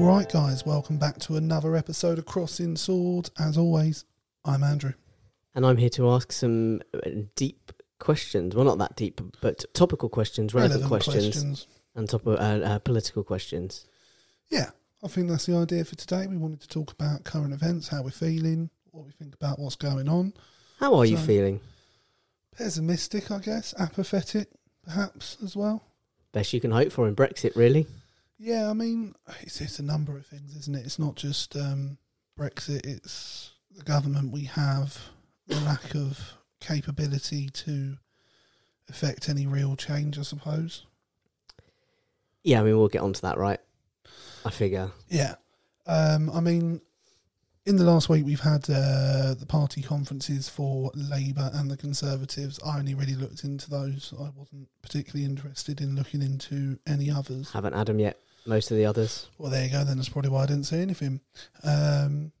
All right, guys, welcome back to another episode of Crossing Swords. As always, I'm Andrew. And I'm here to ask some uh, deep questions. Well, not that deep, but topical questions, relevant, questions, and top uh, uh, political questions. Yeah, I think that's the idea for today. We wanted to talk about current events, how we're feeling, what we think about what's going on. How are you So- feeling? Pessimistic, I guess, apathetic, perhaps as well. Best you can hope for in Brexit, really. Yeah, I mean, it's, it's a number of things, isn't it? It's not just um, Brexit, it's the government we have, the lack of capability to affect any real change, I suppose. Yeah, I mean, we'll get onto that, right? I figure. Yeah. Um, I mean, in the last week, we've had uh, the party conferences for Labour and the Conservatives. I only really looked into those. I wasn't particularly interested in looking into any others. Haven't had 'em yet. Most of the others. Well, there you go. Then that's probably why I didn't say anything. Um,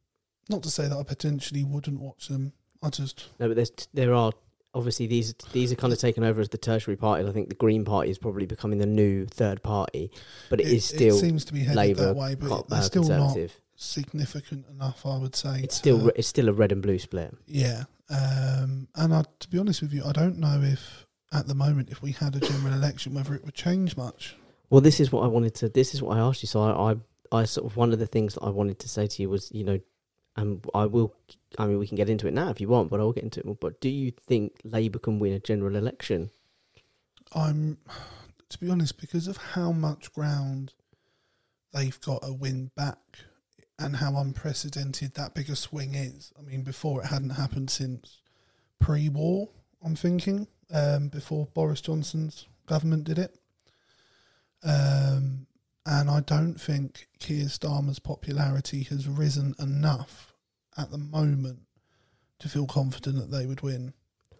not to say that I potentially wouldn't watch them. I just No, but there's there are obviously these these are kind of taken over as the tertiary party. I think the Green Party is probably becoming the new third party, but it is still seems to be headed Labour, that way, but they're uh, still not significant enough. I would say It's still re- it's still a red and blue split. Yeah, um, and I, to be honest with you, I don't know if at the moment if we had a general election whether it would change much. Well, this is what I wanted to. This is what I asked you. So I, I, I sort of one of the things that I wanted to say to you was, you know, and I will. I mean, we can get into it now if you want, but I'll get into it more. But do you think Labour can win a general election? I'm, to be honest, because of how much ground they've got to win back and how unprecedented that big a swing is. I mean, before it hadn't happened since pre-war. I'm thinking um, before Boris Johnson's government did it. Um, and I don't think Keir Starmer's popularity has risen enough at the moment to feel confident that they would win.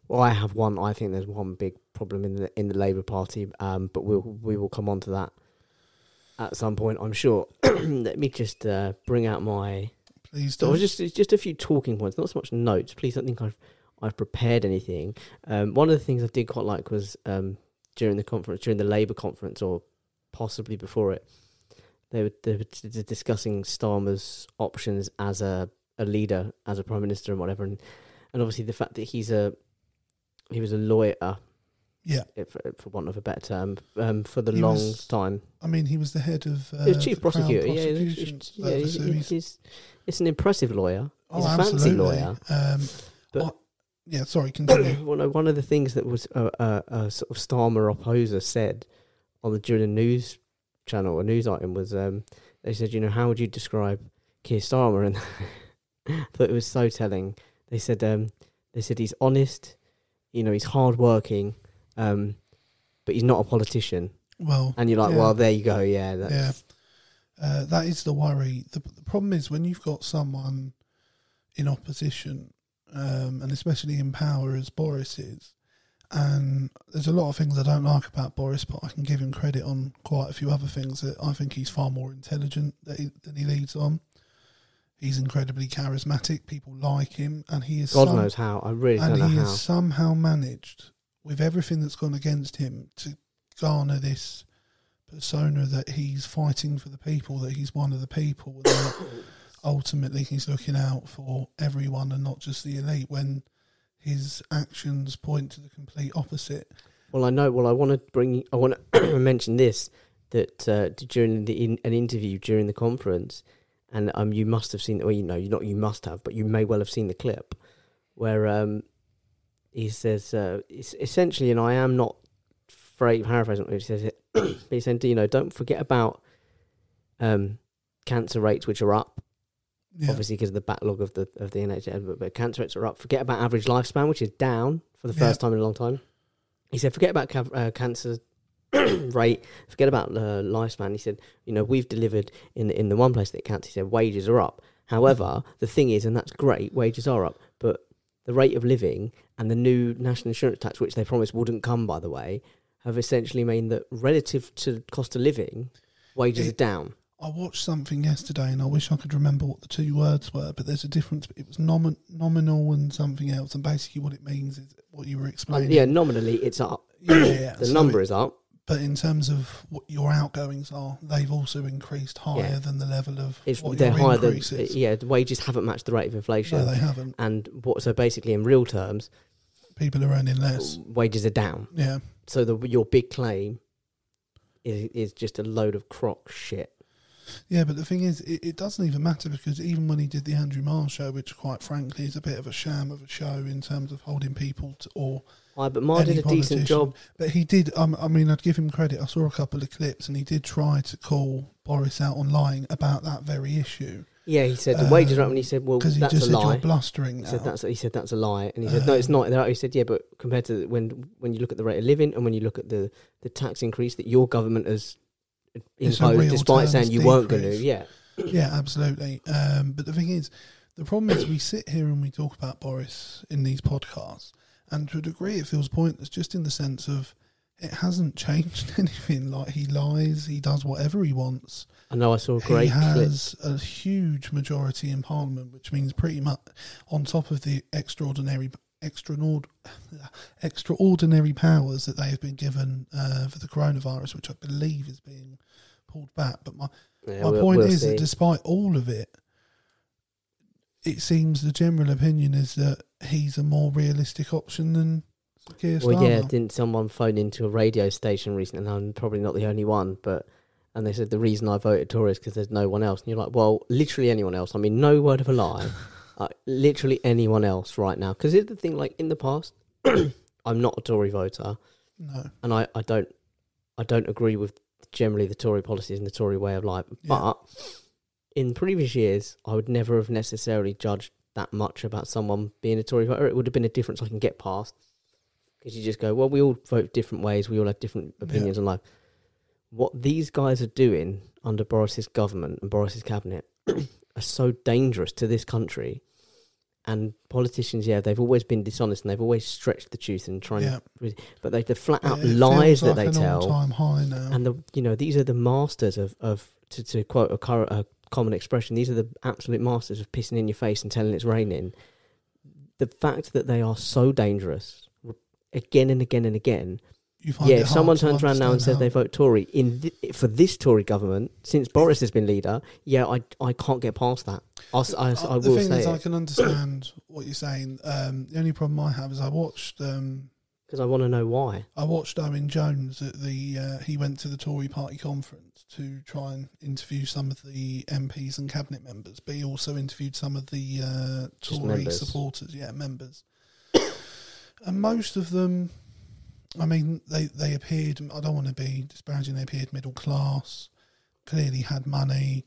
Well, I have one. I think there's one big problem in the in the Labour Party, um, but we'll we will come on to that at some point, I'm sure. Let me just uh, bring out my Please do. it's just just a few talking points, not so much notes. Please don't think I've I've prepared anything. Um, one of the things I did quite like was um, during the conference, during the Labour conference, or possibly before it, they were, they were discussing Starmer's options as a, a leader, as a prime minister, and whatever, and and obviously the fact that he's a he was a lawyer, yeah, if, for want of a better term, um, for the He long was- time. I mean, he was the head of uh, he was chief prosecutor. Yeah, he's, yeah, he's, he's- he's, it's an impressive lawyer. oh, He's a fancy absolutely. lawyer. Um, But- I- yeah, sorry, continue. well, no, one of the things that was a, a, a sort of Starmer opposer said on the during a news channel, a news item was um, they said, you know, how would you describe Keir Starmer? And I thought it was so telling. They said, um, they said he's honest, you know, he's hardworking, um, but he's not a politician. well, And you're like, Yeah. well, there you go, yeah, that's, yeah, uh, that is the worry. The, the problem is when you've got someone in opposition, um, and especially in power as Boris is. And there's a lot of things I don't like about Boris, but I can give him credit on quite a few other things that I think he's far more intelligent that he, than he leads on. He's incredibly charismatic. People like him, and he is God some- knows how. I really don't and know he how. has somehow managed, with everything that's gone against him, to garner this persona that he's fighting for the people, that he's one of the people, ultimately he's looking out for everyone and not just the elite. When his actions point to the complete opposite. Well, I know. Well, I want to bring. I want to mention this that uh, during the in, an interview during the conference, and um, you must have seen. Well, you know, you not you must have, but you may well have seen the clip where um, he says uh, it's essentially, and I am not fra- paraphrasing. what He says it, but he said, you know, don't forget about um, cancer rates, which are up Yeah, obviously because of the backlog of the of the NHS, but, but cancer rates are up. Forget about average lifespan, which is down for the Yeah. first time in a long time. He said, forget about ca- uh, cancer rate, forget about uh, lifespan. He said, you know, we've delivered in the, in the one place that counts. He said, wages are up. However, the thing is, and that's great, wages are up, but the rate of living and the new national insurance tax, which they promised wouldn't come, by the way, have essentially meant that relative to cost of living, wages It- are down. I watched something yesterday, and I wish I could remember what the two words were, but there's a difference. It was nomin- nominal and something else, and basically what it means is what you were Uh, explaining. yeah, nominally it's up. yeah, yeah, The so number it- is up, but in terms of what your outgoings are, they've also increased higher Yeah. than the level of It's what they're higher than is. yeah. The wages haven't matched the rate of inflation, No, they haven't. and what so basically in real terms, People are earning less. wages are down. Yeah, So the your big claim is is just a load of crock shit. Yeah. But the thing is, it, it doesn't even matter because even when he did the Andrew Marr show, which quite frankly is a bit of a sham of a show in terms of holding people to, or Aye, but Marr any did a decent job. But he did. Um, I mean, I'd give him credit. I saw a couple of clips, and he did try to call Boris out on lying about that very issue Yeah, he said the wages are up, Um, and he said, "Well, because he that's just a said lie." you're blustering He now. said that's he said that's a lie, and he said no, it's not. He said yeah, but compared to when when you look at the rate of living and when you look at the the tax increase that your government has imposed, despite saying you weren't going to, yeah, yeah, absolutely. Um, but the thing is, the problem is we sit here and we talk about Boris in these podcasts, and to a degree it feels pointless, just in the sense of it hasn't changed anything. Like he lies, he does whatever he wants. I know I saw a he great clip. has a huge majority in Parliament, which means pretty much on top of the extraordinary. Extraord- extraordinary powers that they have been given uh, for the coronavirus, which I believe is being pulled back. But my, Yeah, my we'll- point we'll is see. that despite all of it, it seems the general opinion is that he's a more realistic option than Keir Well, yeah, didn't someone phone into a radio station recently? And I'm probably not the only one, but and they said the reason I voted Tory is because there's no one else. And you're like, well, literally anyone else. I mean, no word of a lie. uh, literally anyone else right now. Because it's the thing. Like in the past, I'm not a Tory voter, no, and I, I don't I don't agree with generally the Tory policies and the Tory way of life. Yeah. But in previous years, I would never have necessarily judged that much about someone being a Tory voter. It would have been a difference I can get past because you just go, well, we all vote different ways. We all have different opinions on life. What these guys are doing under Boris's government and Boris's cabinet are so dangerous to this country. And politicians, yeah, they've always been dishonest and they've always stretched the truth and trying yeah, but they the flat out lies that like they tell, all-time high now. and the you know these are the masters of of to, to quote a, cur- a common expression. These are the absolute masters of pissing in your face and telling it's raining. The fact that they are so dangerous again and again and again. Yeah, it if someone to turns around now and says they vote Tory in th- for this Tory government since Boris has been leader, yeah, I I can't get past that. I'll, I, how- I Uh, the will thing say is, I can understand what you're saying. Um, the only problem I have is I watched. Um, because I want to know why. I watched Owen Jones at the. Uh, he went to the Tory Party conference to try and interview some of the MPs and cabinet members, but he also interviewed some of the uh, Tory supporters, yeah, members. and most of them, I mean, they they appeared. I don't want to be disparaging. They appeared middle class, clearly had money,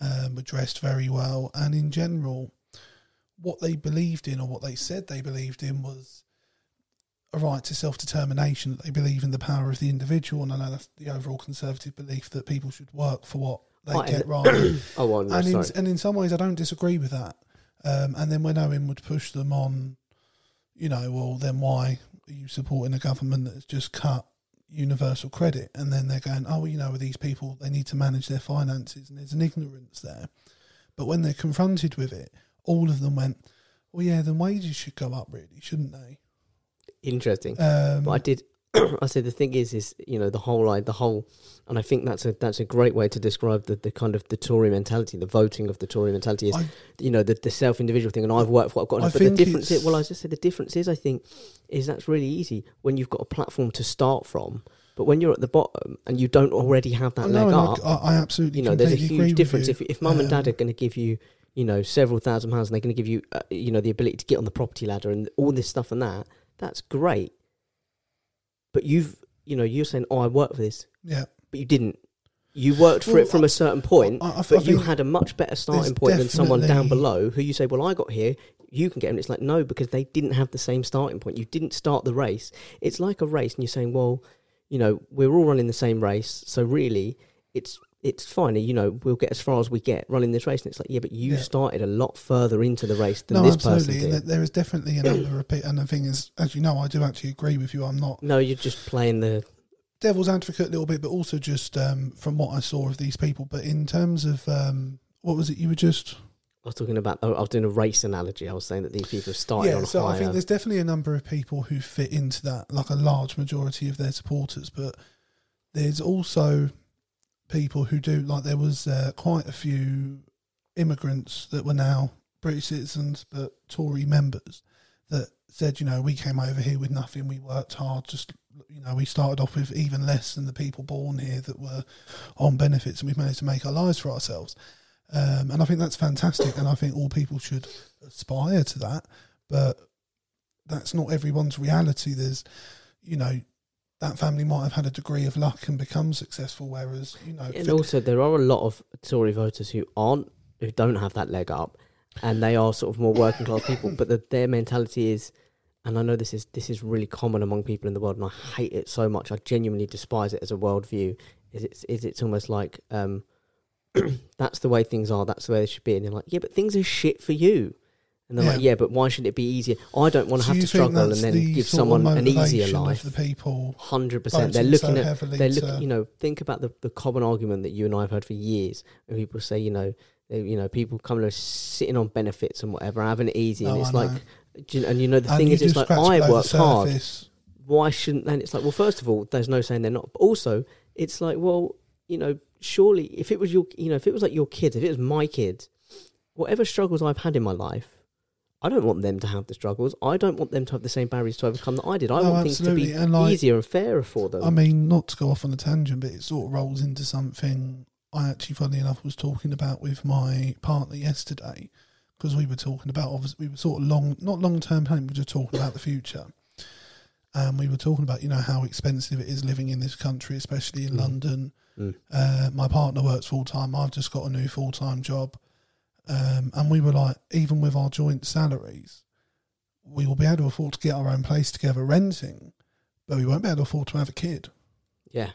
um, were dressed very well, and in general, what they believed in or what they said they believed in was a right to self determination. They believe in the power of the individual, and I know that's the overall conservative belief that people should work for what they Right, get right. Oh, well, no, and in, and in some ways, I don't disagree with that. Um, and then when Owen would push them on, you know, well, then why are you supporting a government that's just cut universal credit? And then they're going, oh, you know, with these people, they need to manage their finances, and there's an ignorance there. But when they're confronted with it, all of them went, well, yeah, then wages should go up, really, shouldn't they? Interesting. Um, But I did. I said the thing is, is you know the whole like the whole, and I think that's a that's a great way to describe the, the kind of the Tory mentality, the voting of the Tory mentality is, I- you know, the, the self individual thing. And I've worked for what I've got, I but the difference is, well, I just said the difference is, I think, is that's really easy when you've got a platform to start from. But when you're at the bottom and you don't already have that leg up, I, I absolutely, you know, there's a huge difference. If if mum and dad Um, are going to give you, you know, several thousand pounds, and they're going to give you, uh, you know, the ability to get on the property ladder and all this stuff and that, that's great. But you've, you know, you're saying, "Oh, I worked for this," yeah, but you didn't. You worked for Well, it from a certain point, I, I, I but you had a much better starting point than someone down below who you say, "Well, I got here." You can get them. It's like no, because they didn't have the same starting point. You didn't start the race. It's like a race, and you're saying, "Well, you know, we're all running the same race, so really, it's it's fine. You know, we'll get as far as we get running this race." And it's like, yeah, but you Yeah. started a lot further into the race than no, this absolutely. person did. there- there is definitely a number of people. And the thing is, as you know, I do actually agree with you. I'm not No, you're just playing the. devil's advocate a little bit, but also just um, from what I saw of these people. But in terms of um, what was it you were just? I was talking about. I was doing a race analogy. I was saying that these people have started yeah, so I think there's definitely a number of people who fit into that, like a large majority of their supporters. But there's also people who do like there was uh, quite a few immigrants that were now British citizens but Tory members that said, you know, we came over here with nothing, we worked hard, just you know, we started off with even less than the people born here that were on benefits, and we've managed to make our lives for ourselves. Um, and I think that's fantastic, and I think all people should aspire to that. But that's not everyone's reality. There's, you know, that family might have had a degree of luck and become successful, whereas you know, And also, there are a lot of Tory voters who aren't, who don't have that leg up, and they are sort of more working class people. But the, their mentality is, and I know this is this is really common among people in the world, and I hate it so much. I genuinely despise it as a worldview. Is it's is it's almost like um, that's the way things are. That's the way they should be. And they're like, yeah, but things are shit for you. And they're like, Yeah. yeah, but why shouldn't it be easier? I don't want to have to struggle and then the give someone an easier life. The people, Hundred percent. They're looking so at they're looking. You know, think about the, the common argument that you and I have heard for years, and people say, you know, they, you know, people come to sitting on benefits and whatever, having it easy, and Oh, it's like, you- and you know, the And thing is, it's like I worked hard. Why shouldn't? And it's like, well, first of all, there's no saying they're not. But also, it's like, well, you know, surely if it was your, you know, if it was like your kids, if it was my kids, whatever struggles I've had in my life. I don't want them to have the struggles. I don't want them to have the same barriers to overcome that I did. I No, want things to be. And, like, easier and fairer for them. I mean, not to go off on a tangent, but it sort of rolls into something I actually, funny enough, was talking about with my partner yesterday because we were talking about obviously we were sort of long, not long term planning, we were just talking about the future. And we were talking about you know how expensive it is living in this country, especially in Mm. London. Mm. Uh, my partner works full time. I've just got a new full time job, um, and we were like, even with our joint salaries, we will be able to afford to get our own place together renting, but we won't be able to afford to have a kid. yeah.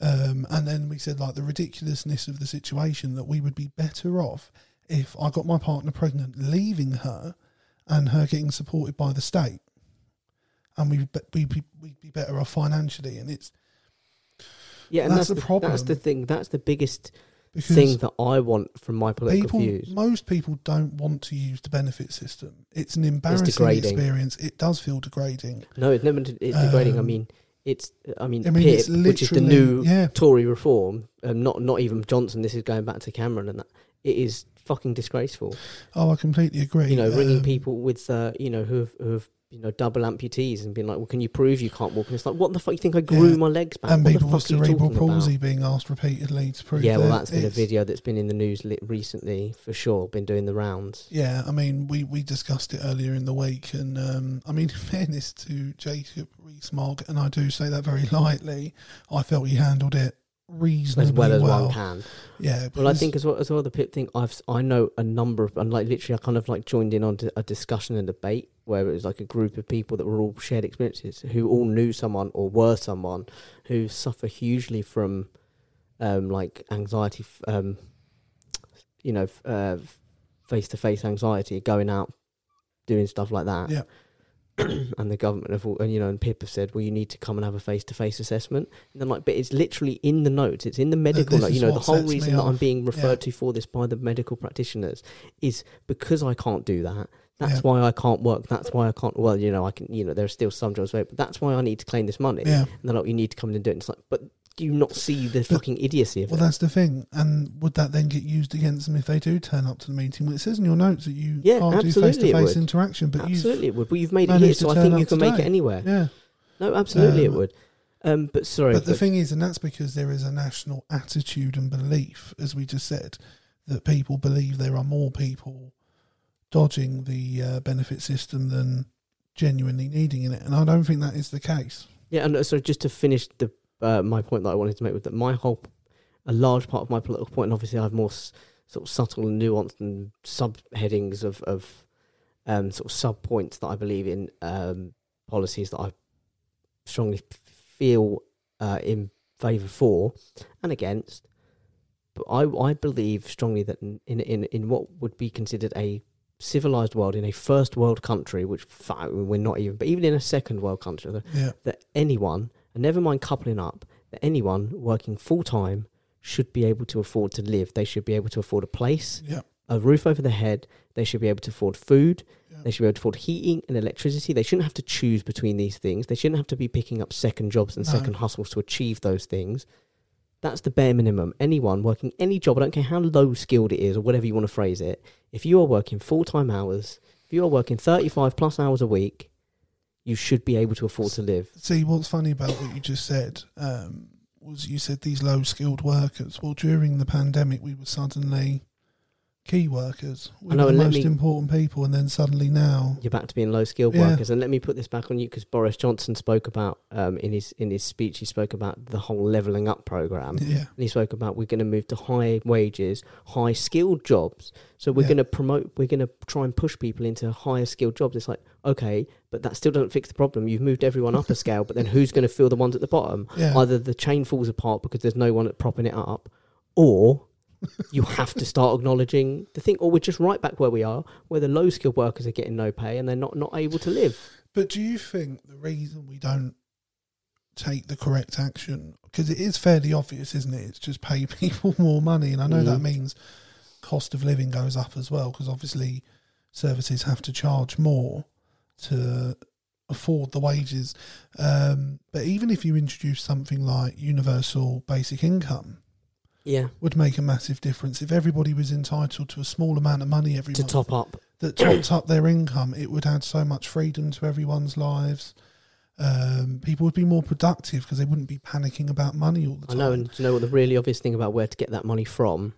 Um, and then we said like the ridiculousness of the situation that we would be better off if I got my partner pregnant, leaving her, and her getting supported by the state, and we would we'd be we'd be better off financially. And it's Yeah, and That's that's, the the, That's the thing. That's the biggest because thing that I want from my political people, views. most people don't want to use the benefit system. It's an embarrassing degrading. experience. It does feel degrading. No, it's never. It's degrading. I Um, mean, it's. I mean, I mean, PIP, it's which is the new yeah. Tory reform. Um, not not even Johnson. This is going back to Cameron and that. It is fucking disgraceful. Oh, I completely agree. You know, ringing Um, people with, uh, you know, who have, who have, you know, double amputees and being like, "Well, can you prove you can't walk?" And it's like, "What the fuck? You think I grew Yeah. my legs back?" and what people with fuck are you cerebral palsy being asked repeatedly to prove. Yeah, well, that that's been a video that's been in the news recently for sure. Been doing the rounds. Yeah, I mean, we, we discussed it earlier in the week, and um, I mean, in fairness to Jacob Rees-Mogg, and I do say that very lightly, I felt he handled it reasonably As well as well. one can. Yeah, Well, I think as well as well the PIP thing. I've I know a number of and like literally I kind of like joined in on a discussion and debate where it was like a group of people that were all shared experiences who all knew someone or were someone who suffer hugely from um like anxiety, f- um you know, face to face anxiety, going out, doing stuff like that. Yeah. and the government have all, and you know, and PIP have said, well, you need to come and have a face to face assessment. And then like, but it's literally in the notes. It's in the medical this note. You know, the whole reason that I'm being referred Yeah. to for this by the medical practitioners is because I can't do that. That's Yeah. why I can't work. That's why I can't. Well, you know, I can. You know, there are still some jobs, but that's why I need to claim this money. yeah. And they're like, you need to come in and do it. And it's like, but do you not see the fucking idiocy of Well, it? Well, that's the thing. And would that then get used against them if they do turn up to the meeting? Well, it says in your notes that you Yeah, can't do face to face interaction, but Absolutely, it would. Well, you've made it here, so I think you can make it anywhere. yeah. No, absolutely, it Um, would. Um, but sorry, But the but- thing is, and that's because there is a national attitude and belief, as we just said, that people believe there are more people dodging the uh, benefit system than genuinely needing in it, and I don't think that is the case. Yeah, and uh, so just to finish the uh, my point that I wanted to make was that, my whole a large part of my political point, and obviously I have more s- sort of subtle and nuanced and subheadings of of um, sort of sub points that I believe in um, policies that I strongly feel uh, in favour for and against. But I I believe strongly that in in in, what would be considered a civilized world in a first world country, which we're not even, but even in a second world country, Yeah, that anyone, and never mind coupling up, that anyone working full time should be able to afford to live. They should be able to afford a place, yeah, a roof over their head. They should be able to afford food. Yeah. They should be able to afford heating and electricity. They shouldn't have to choose between these things. They shouldn't have to be picking up second jobs and No. second hustles to achieve those things. That's the bare minimum. Anyone working any job, I don't care how low skilled it is or whatever you want to phrase it, if you are working full time hours, if you are working 35 plus hours a week, you should be able to afford to live. See, what's funny about what you just said um, was you said these low skilled workers. Well, during the pandemic, we were suddenly key workers. We I know, were the most me- important people, and then suddenly now, You're back to being low skilled Yeah. workers. And let me put this back on you because Boris Johnson spoke about um, in his in his speech. He spoke about the whole leveling up program. yeah, and he spoke about we're going to move to high wages, high skilled jobs. So we're Yeah. going to promote, we're going to try and push people into higher skilled jobs. It's like, okay, but that still doesn't fix the problem. You've moved everyone up a scale, but then who's going to fill the ones at the bottom? yeah, Either the chain falls apart because there's no one at propping it up, or you have to start acknowledging the thing, or we're just right back where we are, where the low skilled workers are getting no pay and they're not, not able to live. But do you think the reason we don't take the correct action because it is fairly obvious, isn't it? It's just pay people more money, and I know that Mhm. means cost of living goes up as well because obviously services have to charge more to afford the wages. Um, but even if you introduce something like universal basic income, Yeah. would make a massive difference. If everybody was entitled to a small amount of money every To month top up. that topped up their income, it would add so much freedom to everyone's lives. Um, people would be more productive because they wouldn't be panicking about money all the time. I know, and do you know what the really obvious thing about where to get that money from?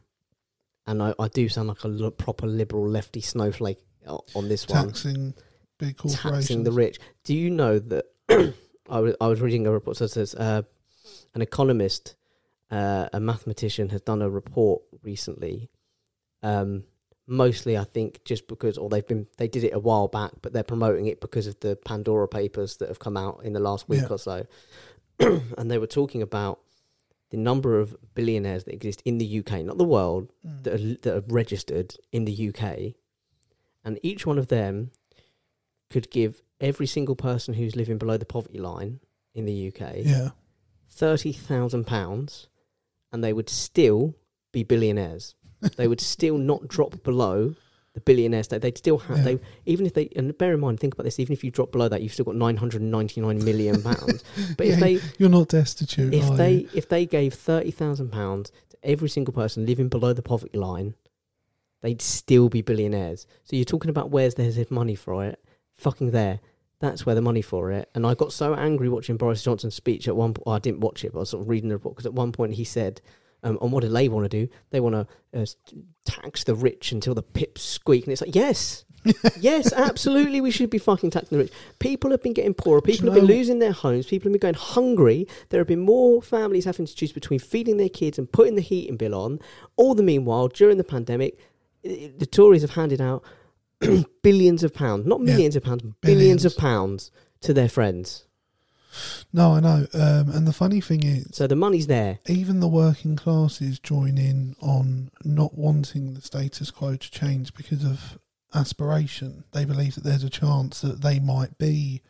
And I, I do sound like a l- proper liberal lefty snowflake on this one, taxing big corporations. taxing the rich. Do you know that? I was I was reading a report that says uh, an economist, uh, a mathematician, has done a report recently. Um, mostly, I think, just because, or they've been they did it a while back, but they're promoting it because of the Pandora papers that have come out in the last week Yeah. or so, and they were talking about the number of billionaires that exist in the UK, not the world, Mm. that are, that are registered in the UK, and each one of them could give every single person who's living below the poverty line in the UK yeah, thirty thousand pounds, and they would still be billionaires. they would still not drop below the billionaires state. They'd still have Yeah. they even if they and bear in mind, think about this. Even if you drop below that, you've still got nine hundred and ninety nine million pounds. But if they you're not destitute. if they you? if they gave thirty thousand pounds to every single person living below the poverty line, they'd still be billionaires. So you're talking about where's there's money for it? Fucking there. That's where the money for it. And I got so angry watching Boris Johnson's speech at one point. Well, I didn't watch it, but I was sort of reading the report because at one point he said, um, "And what do they want to do? They want to uh, tax the rich until the pips squeak." And it's like, yes, yes, absolutely, we should be fucking taxing the rich. People have been getting poorer. People have been losing their homes. People have been going hungry. There have been more families having to choose between feeding their kids and putting the heating bill on. All the meanwhile, during the pandemic, the Tories have handed out billions of pounds, not Yeah. millions of pounds, billions, Billions. of pounds to their friends. No, I know. Um, and the funny thing is, So the money's there. even the working classes join in on not wanting the status quo to change because of aspiration. They believe that there's a chance that they might be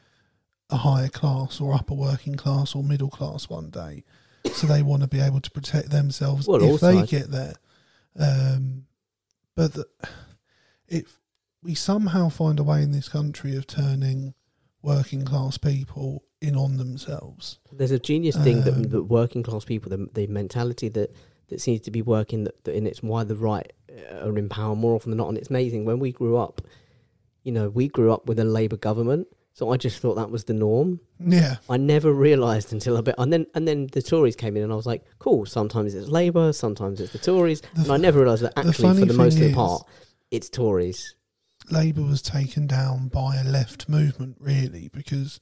a higher class or upper working class or middle class one day. So they want to be able to protect themselves Well, if they get there. Um, but the, if we somehow find a way in this country of turning working class people in on themselves, There's a genius thing Um, that, that working class people, the, the mentality that, that seems to be working, that, that and it's why the right uh, are in power more often than not. And it's amazing when we grew up. You know, we grew up with a Labour government, so I just thought that was the norm. yeah, I never realised until a bit, and then and then the Tories came in, and I was like, cool. Sometimes it's Labour, sometimes it's the Tories, The and I never realised that actually, funny for the most the is- part, it's Tories. Labour was taken down by a left movement, really, because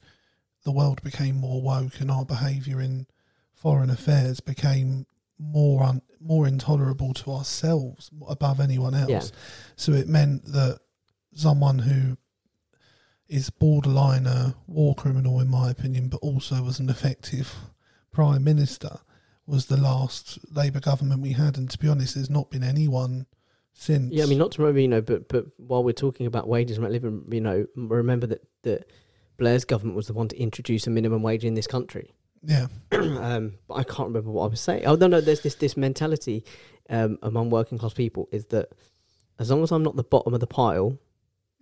the world became more woke and our behaviour in foreign affairs became more un- more intolerable to ourselves above anyone else. Yeah. So it meant that someone who is borderline a war criminal, in my opinion, but also was an effective prime minister, was the last Labour government we had. And to be honest, there's not been anyone since. Yeah, I mean, not to remember, you know, but but while we're talking about wages and living, you know, remember that that Blair's government was the one to introduce a minimum wage in this country. yeah, um, but I can't remember what I was saying. Oh no, no, there's this this mentality um, among working class people is that as long as I'm not the bottom of the pile,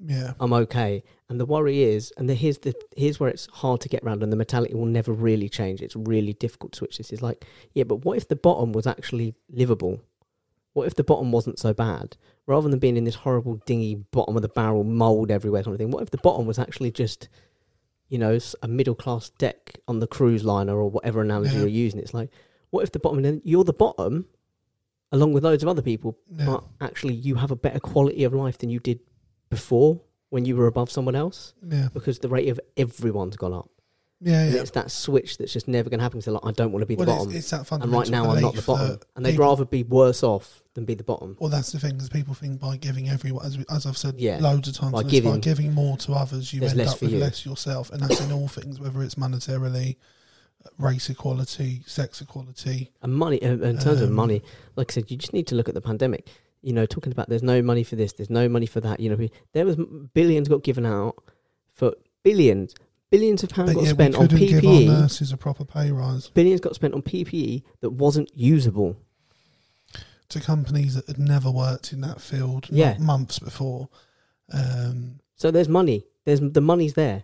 Yeah. I'm okay. And the worry is, and the, here's the here's where it's hard to get around, and the mentality will never really change. It's really difficult to switch. This is like, yeah, but what if the bottom was actually livable? What if the bottom wasn't so bad? Rather than being in this horrible dingy bottom of the barrel mold everywhere kind of thing, what if the bottom was actually just, you know, a middle class deck on the cruise liner or whatever analogy Yeah. you're using? It's like, what if the bottom, and then you're the bottom, along with loads of other people, Yeah. but actually you have a better quality of life than you did before when you were above someone else Yeah. because the rate of everyone's gone up. Yeah. Yeah. it's that switch that's just never going to happen. So like, I don't want to be the Well, bottom, it's, it's that and right now I'm not the bottom, and they'd people- rather be worse off than be the bottom. Well, that's the thing, because people think by giving everyone, as, we- as I've said Yeah. loads of times, By giving- by giving more to others, you end up with you. less yourself, and that's in all things, whether it's monetarily, race equality, sex equality. And money, in terms of Um, money, like I said, you just need to look at the pandemic. You know, talking about there's no money for this, there's no money for that. You know, there was billions got given out for billions, billions of pounds got yeah, spent on couldn't give our PPE. nurses a proper pay rise Billions got spent on PPE that wasn't usable. to companies that had never worked in that field Yeah. months before. Um, So there's money. There's the money's there,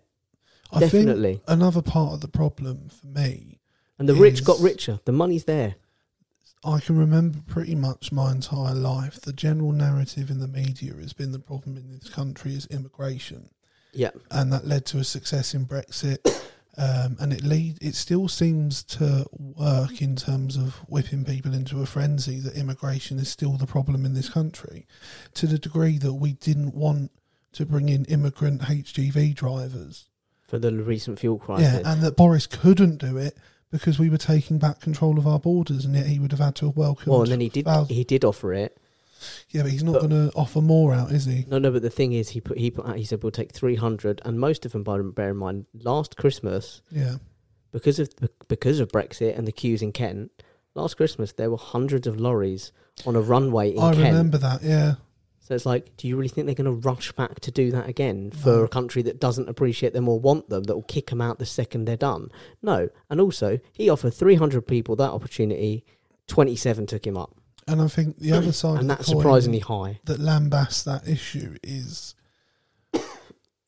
I definitely. think another part of the problem for me, And the rich got richer. The money's there. I can remember pretty much my entire life. The general narrative in the media has been the problem in this country is immigration. Yeah. and that led to a success in Brexit. Um, and it lead it still seems to work in terms of whipping people into a frenzy that immigration is still the problem in this country, to the degree that we didn't want to bring in immigrant HGV drivers. For the recent fuel crisis. Yeah, and that Boris couldn't do it because we were taking back control of our borders, and yet he would have had to have welcomed. well, and then he did. thousands- He did offer it. Yeah, but he's not going to offer more out, is he? No, no. But the thing is, he put he put out. He said we'll take three hundred, and most of them, by bear in mind, last Christmas Yeah, because of because of Brexit and the queues in Kent. Last Christmas, there were hundreds of lorries on a runway in Kent. I Kent. remember that. Yeah, So it's like, do you really think they're going to rush back to do that again for No. a country that doesn't appreciate them or want them, that will kick them out the second they're done? No. And also, he offered 300 people that opportunity, 27 took him up. And I think the other side, of And the that's surprisingly high. that lambasts that issue is,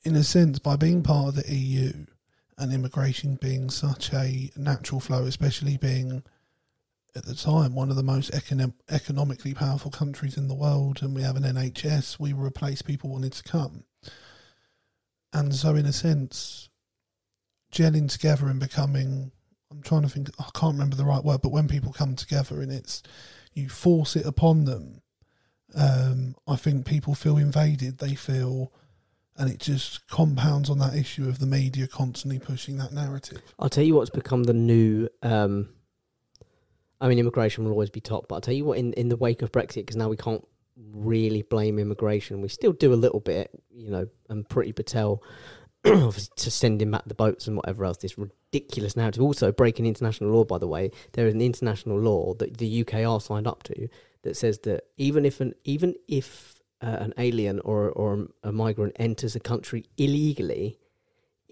in a sense, by being part of the EU and immigration being such a natural flow, especially being at the time one of the most econo- economically powerful countries in the world, and we have an NHS, we were a place people wanted to come. And so, in a sense, gelling together and becoming, I'm trying to think, I can't remember the right word, but when people come together and it's, you force it upon them um, I think people feel invaded. They feel, and it just compounds on that issue of the media constantly pushing that narrative. I'll tell you what's become the new. Um, I mean, immigration will always be top, but I'll tell you what, in, in the wake of Brexit, because now we can't really blame immigration. We still do a little bit, you know, and Priti Patel, to sending back the boats and whatever else, this ridiculous narrative. Also, breaking international law, by the way, there is an international law that the UK are signed up to that says that even if an even if uh, an alien or or a migrant enters a country illegally,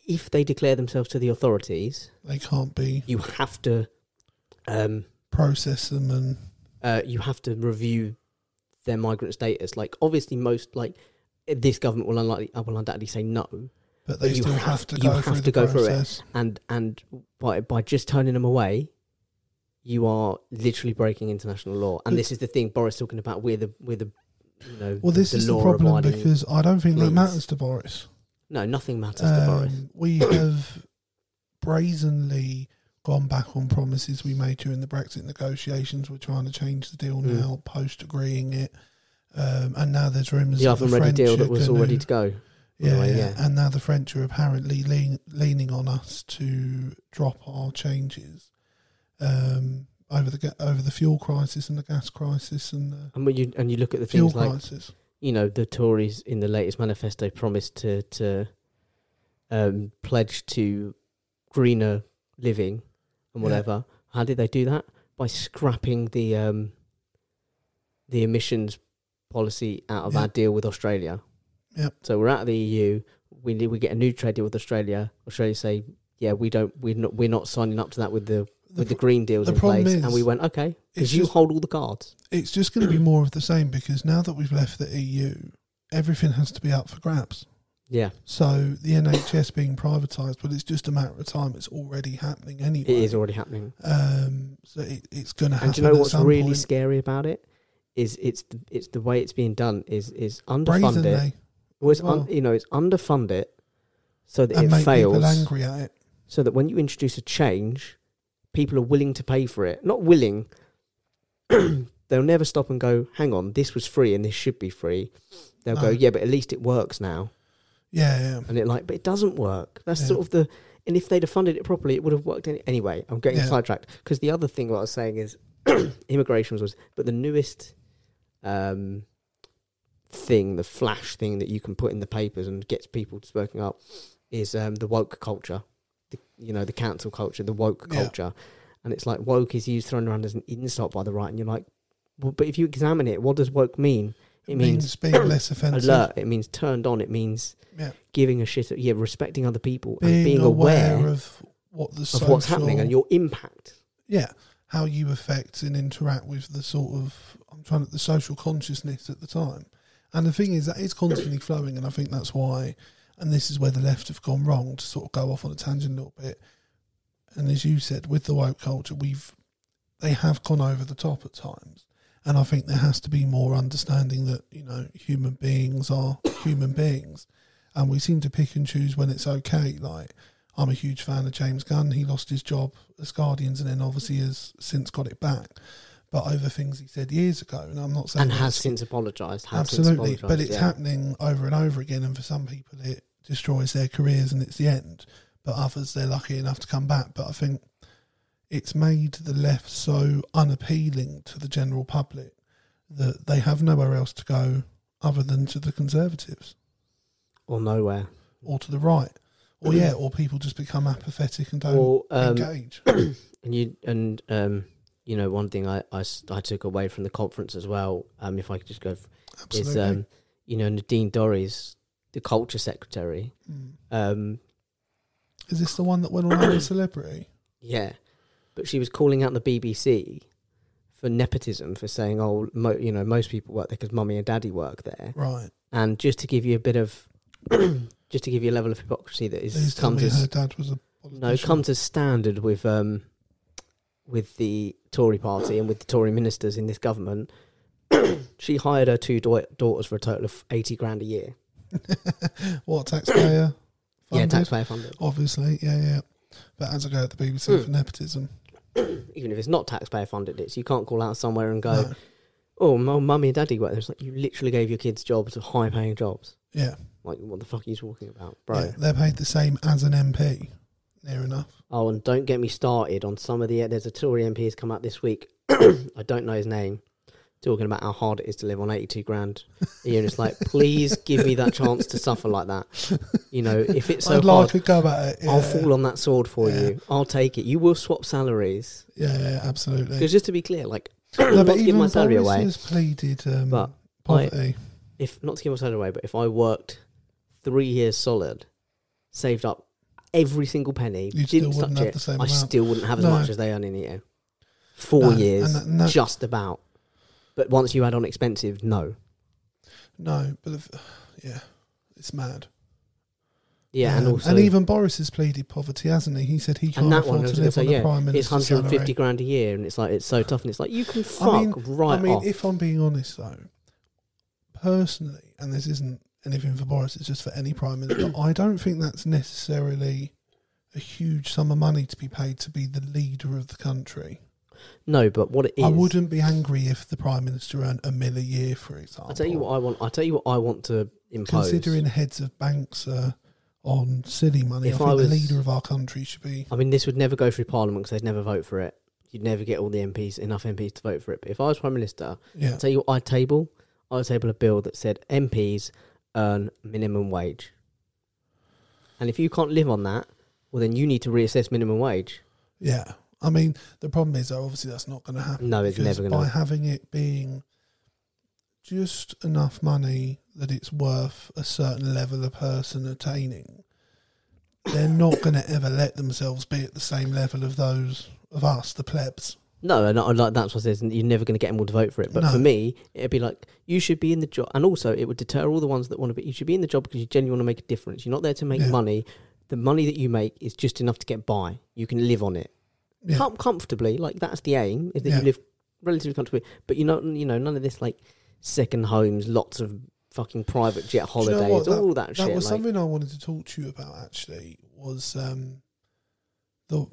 if they declare themselves to the authorities, They can't be you have to um, process them and uh, you have to review their migrant status. Like obviously, most like this government will unlikely will undoubtedly say no, but they you still have- have, to go through to the go through it. and and by by just turning them away, you are literally breaking international law. And this is the thing Boris talking about. We're the we're the you know Well, this the is the problem because I don't think that matters to Boris. no nothing matters to Boris. Um, we have brazenly gone back on promises we made during the Brexit negotiations. We're trying to change the deal Mm. now, post agreeing it, um, and now there's rumours The oven the ready deal that was all ready to go. Yeah, way, yeah, yeah. and now the French are apparently lean, leaning on us to drop our changes um, over the over the fuel crisis and the gas crisis and the And when you and you look at the fuel things like crisis. you know, the Tories in the latest manifesto promised to to um, pledge to greener living and Yeah. whatever. How did they do that? By scrapping the um, the emissions policy out of Yeah. our deal with Australia. Yep. So we're out of the EU. We we get a new trade deal with Australia. Australia say, yeah, we don't. We're not. We're not signing up to that with the with the green deals the in place, problem and we went okay because you just- hold all the cards. it's just going to be more of the same because now that we've left the EU, everything has to be up for grabs. Yeah, So the NHS being privatised, but it's just a matter of time. It's already happening anyway. it is already happening. Um, so it, it's going to happen. And do you know what's really point. scary about it? Is it's the, it's the way it's being done is is underfund it. brazenly Well, it's well. un, you know it's underfund it so that it fails. angry at it. So that when you introduce a change, people are willing to pay for it. Not willing. They'll never stop and go, "Hang on, this was free and this should be free." They'll go, "Yeah, but at least it works now." Yeah, yeah. And it like, but it doesn't work. That's Yeah. sort of the. And if they'd have funded it properly, it would have worked. Any, anyway, I'm getting Yeah. sidetracked because the other thing what I was saying is immigration was, but the newest um, thing, the flash thing that you can put in the papers and gets people speaking up, is um, the woke culture. The, you know, the cancel culture, the woke Yeah. culture, and it's like woke is used thrown around as an insult by the right, and you're like, well, but if you examine it, what does woke mean? It, It means, means being less offensive. Alert. It means turned on. It means Yeah. giving a shit. Yeah, respecting other people Being, and being aware, aware, of what the of what's happening and your impact. yeah, how you affect and interact with the sort of I'm trying to the social consciousness at the time. And the thing is that it's constantly flowing, and I think that's why. And this is where the left have gone wrong to sort of go off on a tangent a little bit. And as you said, with the woke culture, we've they have gone over the top at times. And I think there has to be more understanding that you know human beings are human beings, and we seem to pick and choose when it's okay. Like I'm a huge fan of James Gunn. He lost his job as Guardians, and then obviously has since got it back. But over things he said years ago, and I'm not saying And has since apologised. has since absolutely, but it's yeah. happening over and over again. And for some people, it destroys their careers and it's the end. But others, they're lucky enough to come back. But I think it's made the left so unappealing to the general public that they have nowhere else to go other than to the conservatives or nowhere. or to the right. Or yeah, or people just become apathetic and don't Or um, engage. and you and um, you know, one thing I I took away from the conference as well. Um, if I could just go, f- is Absolutely. um, you know, Nadine Dorries, the culture secretary. Mm. Um, Is this the one that went on as a celebrity? Yeah, but she was calling out the BBC for nepotism for saying, "Oh, mo- you know, most people work there because mummy and daddy work there." Right. And just to give you a bit of, just to give you a level of hypocrisy that is Please comes me her as dad was a no comes as standard with um with the Tory party and with the Tory ministers in this government. she hired her two dau- daughters for a total of eighty grand a year. what taxpayer? Yeah, taxpayer funded. Obviously, yeah, yeah. But as I go at the BBC Mm. for nepotism, Even if it's not taxpayer funded, it's you can't call out somewhere and go, no. "Oh, my mummy and daddy work." there." It's like you literally gave your kids jobs, of high paying jobs. yeah, Like, what the fuck are you talking about, bro? yeah, they're paid the same as an MP, near enough. Oh, and don't get me started on some of the. There's a Tory MP has come out this week. I don't know his name. Talking about how hard it is to live on 82 grand a year. And it's like, please give me that chance to suffer like that. You know, if it's so I'd hard, like go about it. Yeah. I'll fall on that sword for Yeah. you. I'll take it. You will swap salaries. Yeah, yeah, absolutely. Because just to be clear, like, No, not but to give even my salary Boris away, has pleaded um, but poverty. if not to give my salary away, but if I worked three years solid, saved up every single penny, You didn't wouldn't touch have it, the same I amount. still wouldn't have as No. much as they earn in a year. Four No, years, and that- and just about. But once you add on expensive, no. no, but if, yeah, it's mad. Yeah, and Um, also and even Boris has pleaded poverty, hasn't he? He said he can't and that afford one, I was to live say, on yeah, prime it's 150 salary. grand a year, and it's like it's so tough, and it's like you can fuck mean- right I mean, off. if I'm being honest though, personally, and this isn't anything for Boris, it's just for any prime minister, I don't think that's necessarily a huge sum of money to be paid to be the leader of the country. no, but what it is, I wouldn't be angry if the prime minister earned a mill a year, for example. I'll tell you what I want. I'll tell you what I want to impose. Considering heads of banks are on silly money, If I think I was- the leader of our country should be. I mean, this would never go through Parliament because they'd never vote for it. You'd never get all the MPs enough MPs to vote for it. But if I was Prime Minister, Yeah, I'll tell you what I'd table. I'd table a bill that said MPs earn minimum wage. And if you can't live on that, well, then you need to reassess minimum wage. yeah. I mean, the problem is, though, obviously, that's not going to happen. No, it's never gonna By having it being just enough money that it's worth a certain level of person attaining, they're not going to ever let themselves be at the same level of those of us, the plebs. No, and I- like that's what I says. You're never going to get all to vote for it. But No. for me, it'd be like you should be in the job, and also it would deter all the ones that want to be. You should be in the job because you genuinely want to make a difference. You're not there to make Yeah. money. The money that you make is just enough to get by. You can live on it Yeah. Com- comfortably. Like that's the aim is that Yeah. you live relatively comfortably. But you know, you know, none of this like second homes, lots of fucking private jet Do you know holidays, what? all that, That shit. was like, something I wanted to talk to you about. Actually, was um, the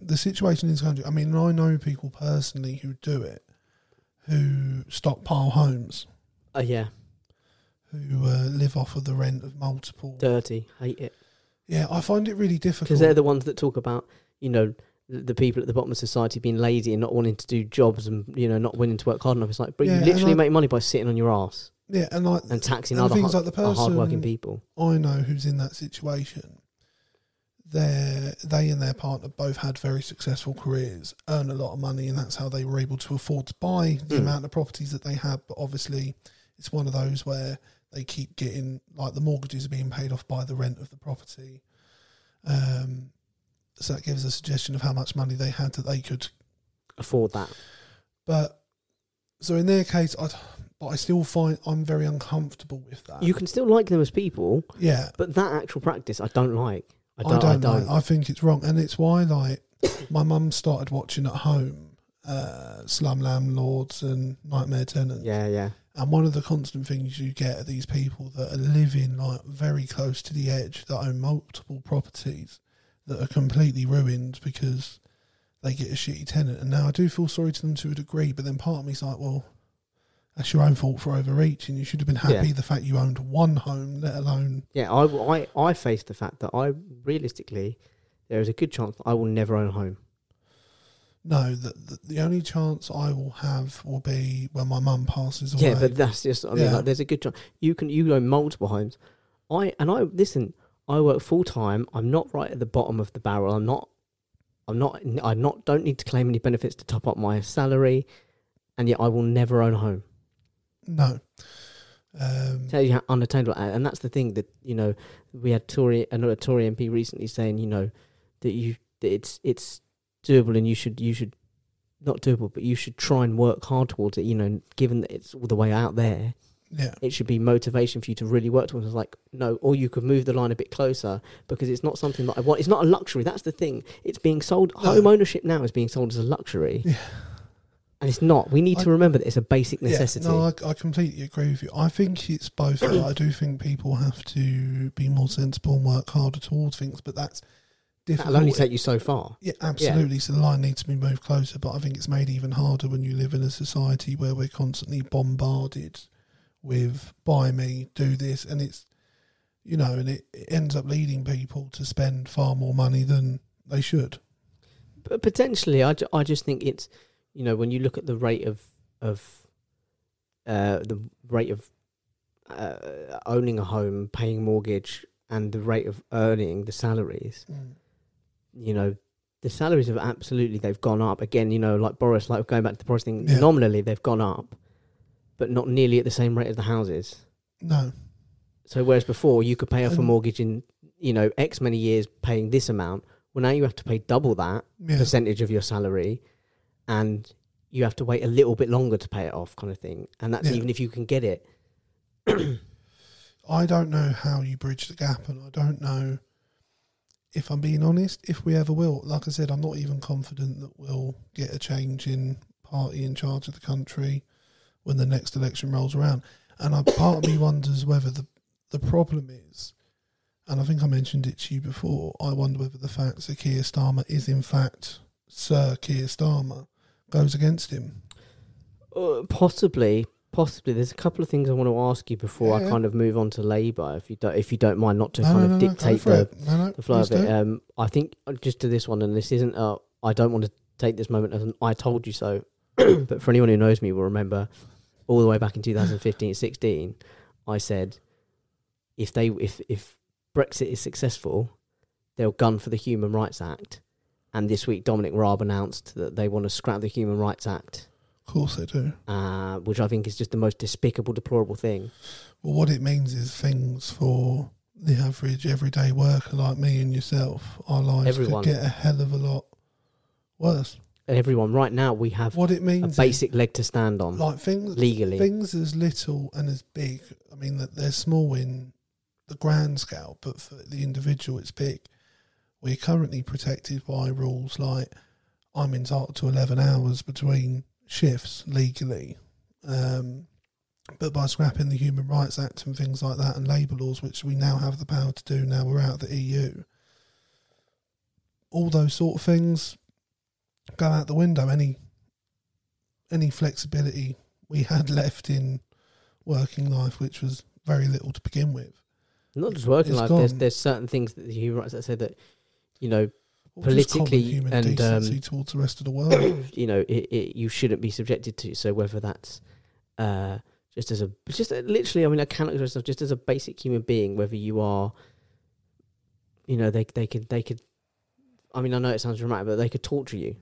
the situation in this country. I mean, I know people personally who do it, who stockpile homes, oh yeah, who uh, live off of the rent of multiple. dirty, hate it. Yeah, I find it really difficult. because they're the ones that talk about you know the, the people at the bottom of society being lazy and not wanting to do jobs and you know not willing to work hard enough. It's like, but Yeah, you and literally I- make money by sitting on your ass yeah, and like and taxing and the other thing hard, like, the person- hardworking people. I know who's in that situation. They they and their partner both had very successful careers, earn a lot of money, and that's how they were able to afford to buy the Mm. amount of properties that they had. But obviously, it's one of those where they keep getting like the mortgages are being paid off by the rent of the property. Um, so that gives a suggestion of how much money they had that they could. Afford that. But so in their case, I but I still find I'm very uncomfortable with that. You can still like them as people, yeah, but that actual practice, I don't like. I I don't. don't, I don't. know. I think it's wrong, and it's why like my mum started watching at home uh, Slum Landlords and Nightmare Tenants. Yeah, yeah. And one of the constant things you get are these people that are living like very close to the edge that own multiple properties that are completely ruined because they get a shitty tenant. And now I do feel sorry to them to a degree, but then part of me's like, well, that's your own fault for overreaching. You should have been happy Yeah. the fact you owned one home, let alone Yeah, I, I, I face the fact that I realistically, there is a good chance I will never own a home. No, the, the the only chance I will have will be when my mum passes away. Yeah, but that's just. I mean, Yeah. like, there's a good chance you can you own multiple homes. I and I listen. I work full time. I'm not right at the bottom of the barrel. I'm not. I'm not. I not don't need to claim any benefits to top up my salary, and yet I will never own a home. No. Um, Tell you how unattainable, and and that's the thing that you know we had Tory another Tory MP recently saying you know that you that it's it's doable and you should you should not doable, but you should try and work hard towards it. You know, given that it's all the way out there. yeah, it should be motivation for you to really work towards. It's like no, or you could move the line a bit closer because it's not something that I want. It's not a luxury. That's the thing. It's being sold. No. Home ownership now is being sold as a luxury, Yeah. And it's not. We need to remember that it's a basic necessity. Yeah, no, I, I completely agree with you. I think it's both. I do think people have to be more sensible and work harder towards things, but that's difficult. That'll only take you so far. yeah, absolutely. So the line needs to be moved closer, but I think it's made even harder when you live in a society where we're constantly bombarded with "buy me, do this," and it's you know, and it, it ends up leading people to spend far more money than they should. But potentially, I, ju- I just think it's you know when you look at the rate of of uh, the rate of uh, owning a home, paying mortgage, and the rate of earning the salaries. you know, the salaries have absolutely they've gone up again. You know, like Boris, like going back to the Boris thing, Yeah. nominally they've gone up, but not nearly at the same rate as the houses. No, So whereas before you could pay off a mortgage in you know X many years paying this amount, well now you have to pay double that yeah, percentage of your salary, and you have to wait a little bit longer to pay it off, kind of thing. And that's Yeah. even if you can get it. I don't know how you bridge the gap, and I don't know if I'm being honest if we ever will. Like I said, I'm not even confident that we'll get a change in party in charge of the country when the next election rolls around. And I, part of me wonders whether the the problem is, and I think I mentioned it to you before. I wonder whether the fact that Keir Starmer is in fact Sir Keir Starmer goes against him. Uh, possibly, possibly. There's a couple of things I want to ask you before Yeah. I kind of move on to Labour, if you don't, if you don't mind, not to no, kind no, of no, dictate the. The flow of it. Um, I think uh, just to this one, and this isn't. Uh, I don't want to take this moment as an "I told you so," but for anyone who knows me, will remember all the way back in 2015, 16, I said if they if if Brexit is successful, they'll gun for the Human Rights Act. And this week, Dominic Raab announced that they want to scrap the Human Rights Act, Of course they do. uh, which I think is just the most despicable, deplorable thing. Well, what it means is things for the average everyday worker like me and yourself, our lives Everyone. could get a hell of a lot worse. Everyone, right now, we have What it a means, is, basic leg to stand on like things, legally. things as little and as big. I mean, that they're small in the grand scale, but for the individual, it's big. We're currently protected by rules like I'm entitled to 11 hours between shifts legally. Um, but by scrapping the Human Rights Act and things like that and labour laws, which we now have the power to do now we're out of the EU, all those sort of things go out the window. Any any flexibility we had left in working life, which was very little to begin with. Not just working It's life. There's gone. there's certain things that the human rights that say that, you know, Or Politically and, um, towards the rest of the world. you know, it, it you shouldn't be subjected to. So whether that's uh, just as a just a, literally, I mean, I cannot express myself just as a basic human being. Whether you are, you know, they they could they could. I mean, I know it sounds dramatic, but they could torture you,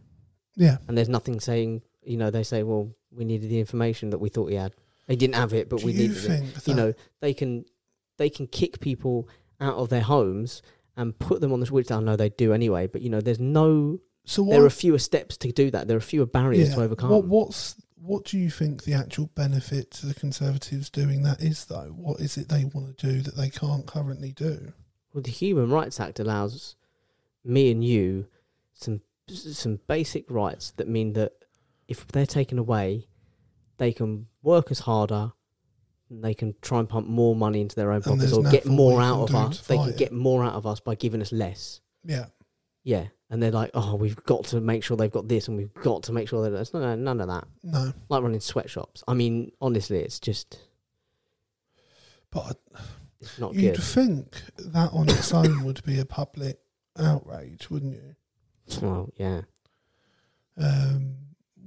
yeah, and there's nothing saying. You know, they say, well, we needed the information that we thought we had. They didn't have it, but do we needed it. You know, they can they can kick people out of their homes and put them on the which I know they do anyway. But you know, there's no so what, there are fewer steps to do that. There are fewer barriers to overcome. What, what's what do you think the actual benefit to the Conservatives doing that is, though? What is it they want to do that they can't currently do? Well, the Human Rights Act allows me and you some some basic rights that mean that if they're taken away, they can work as harder. And They can try and pump more money into their own And pockets there's or get nothing more we out can of do us. to They can fight get more out of us by giving us less. Yeah, Yeah, and they're like, oh, we've got to make sure they've got this, and we've got to make sure that it's no, none of that. no, Like running sweatshops. I mean, honestly, it's just but it's not you'd good. think that on its own would be a public outrage, wouldn't you? Well, yeah. Um,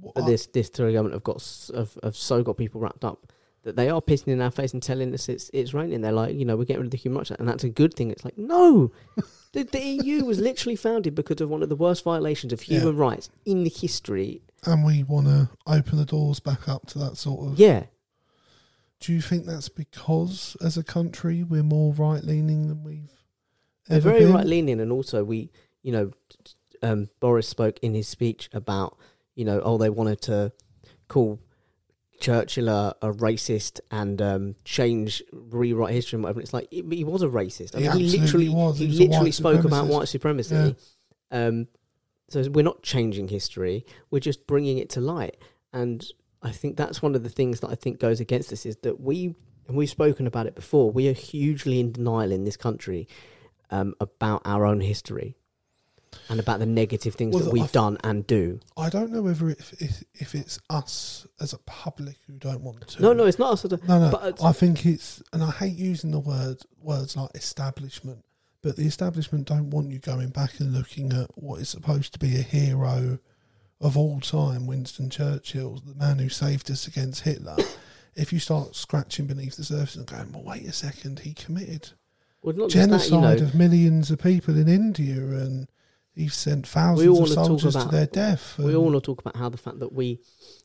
what- But this this Tory government have got s- have, have so got people wrapped up that they are pissing in our face and telling us it's it's raining. They're like, you know, we're getting rid of the human rights, and that's a good thing. It's like, no, the, the EU was literally founded because of one of the worst violations of human rights in the history. and we want to open the doors back up to that sort of. Yeah, Do you think that's because, as a country, we're more right leaning than we've they're ever very been? right leaning, and also we, you know, um, Boris spoke in his speech about, you know, oh, they wanted to call Churchill a, a racist and um, change, rewrite history and whatever. It's like he, he was a racist. I He mean, he absolutely literally, was. he, He was literally spoke about white supremacy. Um, so we're not changing history; we're just bringing it to light. And I think that's one of the things that I think goes against this is that we, and we've spoken about it before, we are hugely in denial in this country um, about our own history and about the negative things Well, that we've th- done and do. I don't know whether if, if if it's us as a public who don't want to. No, no, it's not us. a- no, no. I think it's, and I hate using the word words like establishment, but the establishment don't want you going back and looking at what is supposed to be a hero of all time, Winston Churchill, the man who saved us against Hitler. if you start scratching beneath the surface and going, well, wait a second, he committed Well, just that, genocide you know, of millions of people in India and he sent thousands of soldiers to about- their death. we all want to talk about how the fact that we,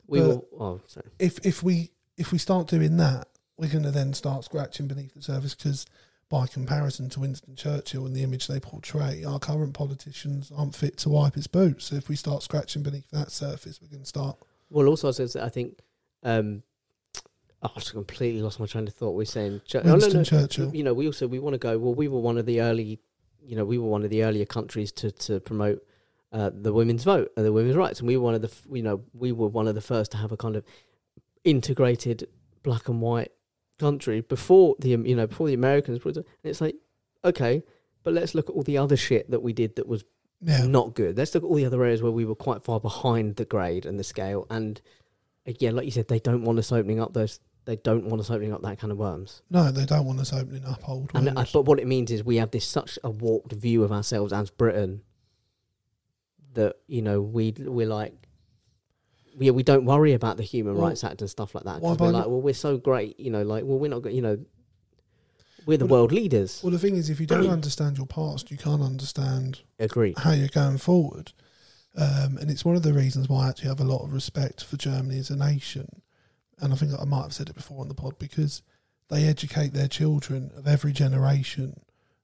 we will. Oh, sorry. if if we if we start doing that, we're going to then start scratching beneath the surface because. By comparison to Winston Churchill and the image they portray, our current politicians aren't fit to wipe his boots. So if we start scratching beneath that surface, we can start. Well, also, I was gonna say, I think. Um, oh, I just completely lost my train of thought. We're saying Chur- oh, no, Winston no, Churchill. You know, we also we want to go. Well, we were one of the early. You know, we were one of the earlier countries to to promote uh, the women's vote and the women's rights, and we were one of the. f- You know, we were one of the first to have a kind of integrated black and white country before the um, you know before the Americans. And it's like, okay, but let's look at all the other shit that we did that was Yeah, not good. Let's look at all the other areas where we were quite far behind the grade and the scale. And again, like you said, they don't want us opening up those. They don't want us opening up that kind of worms. no, they don't want us opening up old And I, wounds. but what it means is we have this such a warped view of ourselves as Britain that you know we we're like. We, we don't worry about the Human Well, Rights Act and stuff like that. we're like, well, we're so great, you know, like, well, we're not, you know, we're the Well, world leaders. Well, the thing is, if you don't understand your past, you can't understand Agree. how you're going forward. Um, and it's one of the reasons why I actually have a lot of respect for Germany as a nation. And I think I might have said it before on the pod because they educate their children of every generation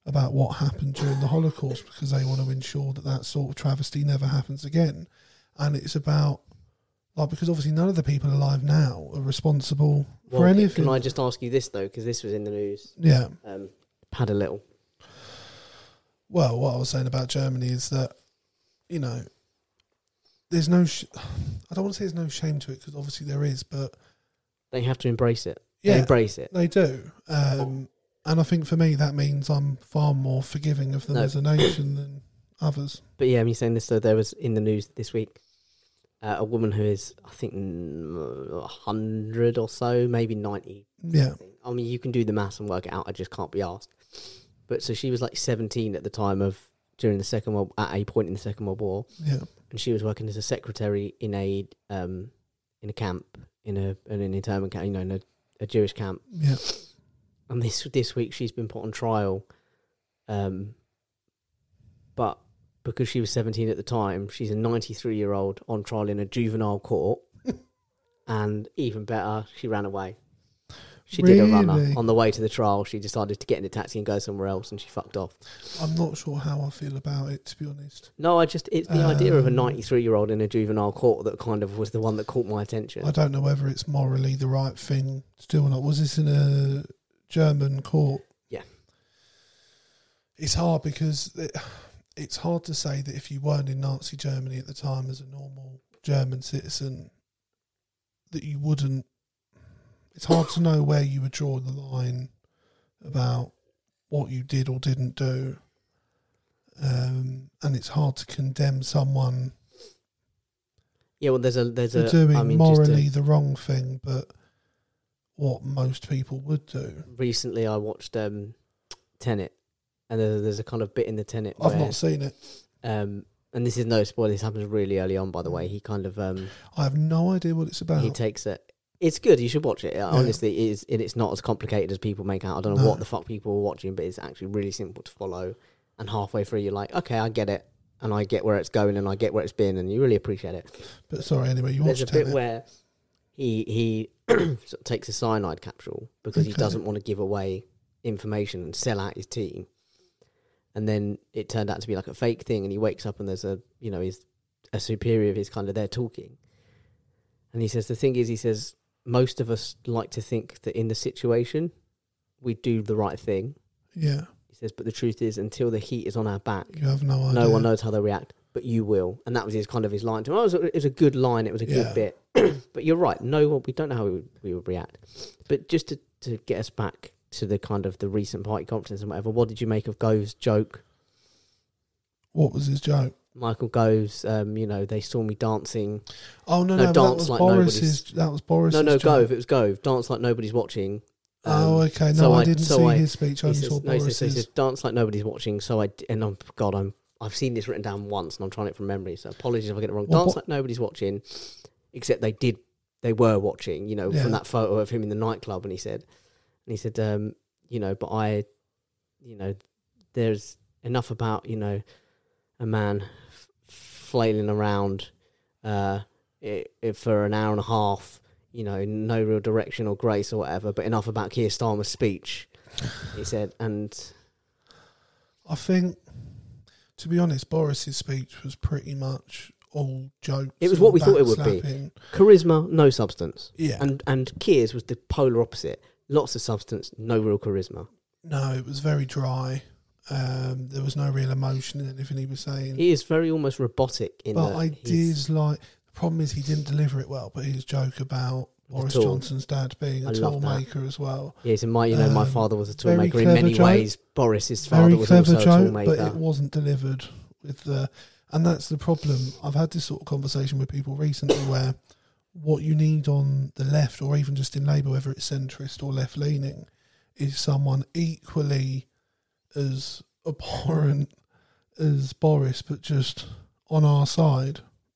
about what happened during the Holocaust because they want to ensure that that sort of travesty never happens again. And it's about like because obviously none of the people alive now are responsible for Well, anything. Can I just ask you this though, because this was in the news. yeah. Um, had a little. Well, what I was saying about Germany is that you know there's no. Sh- I don't want to say there's no shame to it because obviously there is, but They have to embrace it. They yeah, embrace it. They do. Um, and I think for me, that means I'm far more forgiving of them No. as a nation than others. But yeah, me saying this though, there was in the news this week uh, a woman who is, I think, a hundred or so, maybe ninety. Yeah. I mean, you can do the maths and work it out. I just can't be asked. But so she was like seventeen at the time of during the second world at a point in the Second World War, Yeah. and she was working as a secretary in a um in a camp in a in an internment camp, you know, in a, a Jewish camp. Yeah. and this this week she's been put on trial. Um, but because she was seventeen at the time, she's a ninety three year old on trial in a juvenile court, and even better, she ran away. She did a runner Really? on the way to the trial. She decided to get in a taxi and go somewhere else, and she fucked off. I'm not sure how I feel about it, to be honest. No, I just it's the idea of a Um, ninety three year old in a juvenile court that kind of was the one that caught my attention. I don't know whether it's morally the right thing to do or not. Was this in a German court? Yeah. It's hard because it, it's hard to say that if you weren't in Nazi Germany at the time as a normal German citizen, that you wouldn't. It's hard to know where you would draw the line about what you did or didn't do. Um, and it's hard to condemn someone yeah, well, there's a there's for a doing I mean, just a- morally the wrong thing, but what most people would do. recently I watched um, Tenet, and there's, there's a kind of bit in the Tenet I've where, not seen it. um, and this is no spoiler. This happens really early on, by the way. He kind of um, I have no idea what it's about. he takes it. It's good. You should watch it. Honestly, it is. It, it's not as complicated as people make out. I don't know No. what the fuck people are watching, but it's actually really simple to follow. And halfway through, you're like, okay, I get it, and I get where it's going, and I get where it's been, and you really appreciate it. but sorry, anyway, you There's a watched bit it. where he he sort of takes a cyanide capsule because he Okay. doesn't want to give away information and sell out his team. And then it turned out to be like a fake thing, and he wakes up and there's a you know he's a superior of his kind of there talking, and he says the thing is he says most of us like to think that in the situation we do the right thing. Yeah, He says, but the truth is until the heat is on our back, you have no idea. no one knows how they react, but you will. And that was his kind of his line to him. It was a, it was a good line. It was a Yeah. good bit. but you're right. No one, we don't know how we would, we would react. But just to, to get us back to the kind of the recent party conference and whatever, what did you make of Gove's joke? What was his joke? Michael Gove's, um, you know, they saw me dancing. Oh no, No, no, dance was like Boris's. That was Boris's. no, no, joke. Gove. It was Gove. Dance like nobody's watching. Oh, Um, okay. No, so I, didn't so see I- his speech. I He only says, saw no, he says, he Boris's. says, dance like nobody's watching. So I, and I'm, God, I'm, I've seen this written down once and I'm trying it from memory. So apologies if I get it wrong. Well, dance Bo- like nobody's watching, except they did, they were watching, you know, Yeah. from that photo of him in the nightclub. And he said, and he said, um, you know, but I, you know, there's enough about, you know, a man flailing around, uh, i i for an hour and a half, you know, no real direction or grace or whatever, but enough about Keir Starmer's speech. He said, and I think, to be honest, Boris's speech was pretty much all jokes. It was what we thought it would be. charisma, no substance. Yeah. And and Keir's was the polar opposite. Lots of substance, no real charisma. no, it was very dry. Um, there was no real emotion in anything he was saying. He is very almost robotic in but that I he's- did like. The problem is he didn't deliver it well. But his joke about Boris tool. Johnson's dad being a I tool that. maker as well. Yes, and my you know my Um, father was a very toolmaker in clever many joke. ways. Boris's father Very was clever also a joke, but toolmaker. it wasn't delivered with the. And that's the problem. I've had this sort of conversation with people recently where what you need on the left, or even just in Labour, whether it's centrist or left leaning, is someone equally as abhorrent as Boris, but just on our side.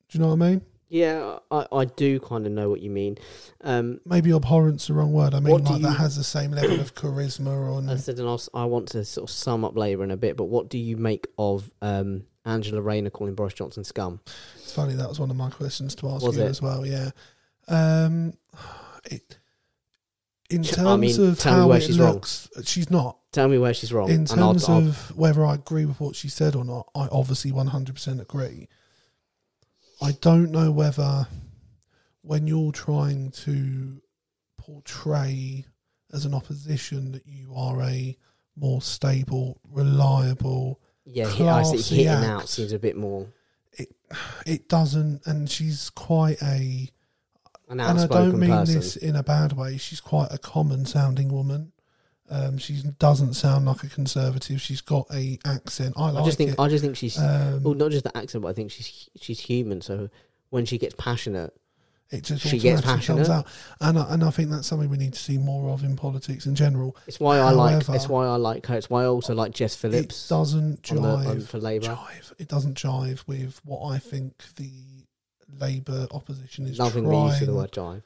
Do you know what I mean? Yeah, I, I do kind of know what you mean. Um, Maybe abhorrent's the wrong word. I mean, What do like you- that has the same level of charisma on. I said, and I'll, I want to sort of sum up Labour in a bit. But what do you make of um, Angela Rayner calling Boris Johnson scum? It's funny that was one of my questions to ask Was you it? as well. Yeah. Um, it, in terms I mean, of tell me how where it she's wrong. looks, she's not. Tell me where she's wrong. in and I'll- terms I'll- of whether I agree with what she said or not, I obviously 100% agree. I don't know whether when you're trying to portray as an opposition that you are a more stable, reliable, yeah, he- I see classy hitting act. out seems a bit more it it doesn't, and she's quite a, an and I don't mean person. this in a bad way, she's quite a common sounding woman. Um, she doesn't sound like a conservative. She's got a accent. I like I just think it. I just think she's Um, well, not just the accent, but I think she's she's human. So when she gets passionate, It just She gets automatically comes passionate. out, and I, and I think that's something we need to see more of in politics in general. it's why I like. However- It's why I like her. It's why I also like Jess Phillips. It doesn't on the, on, jive, for Labour. jive. It doesn't jive with what I think the Labour opposition is Nothing we use for the trying, word jive.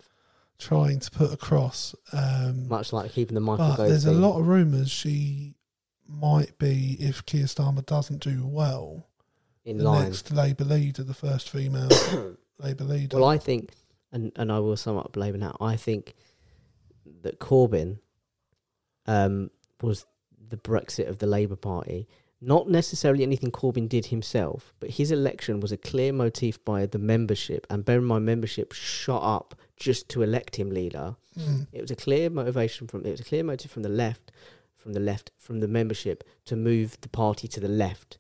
Trying to put across. Um, Much like keeping the Michael but there's a lot of rumours she might be, if Keir Starmer doesn't do well, in the line. next Labour leader, the first female Labour leader. Well, I think, and and I will sum up Labour now. I think that Corbyn um, was the Brexit of the Labour Party. Not necessarily anything Corbyn did himself, but his election was a clear motif by the membership. And bear in mind, membership shot up just to elect him leader. Mm. It was a clear motivation from it was a clear motive from the left, from the left, from the membership to move the party to the left.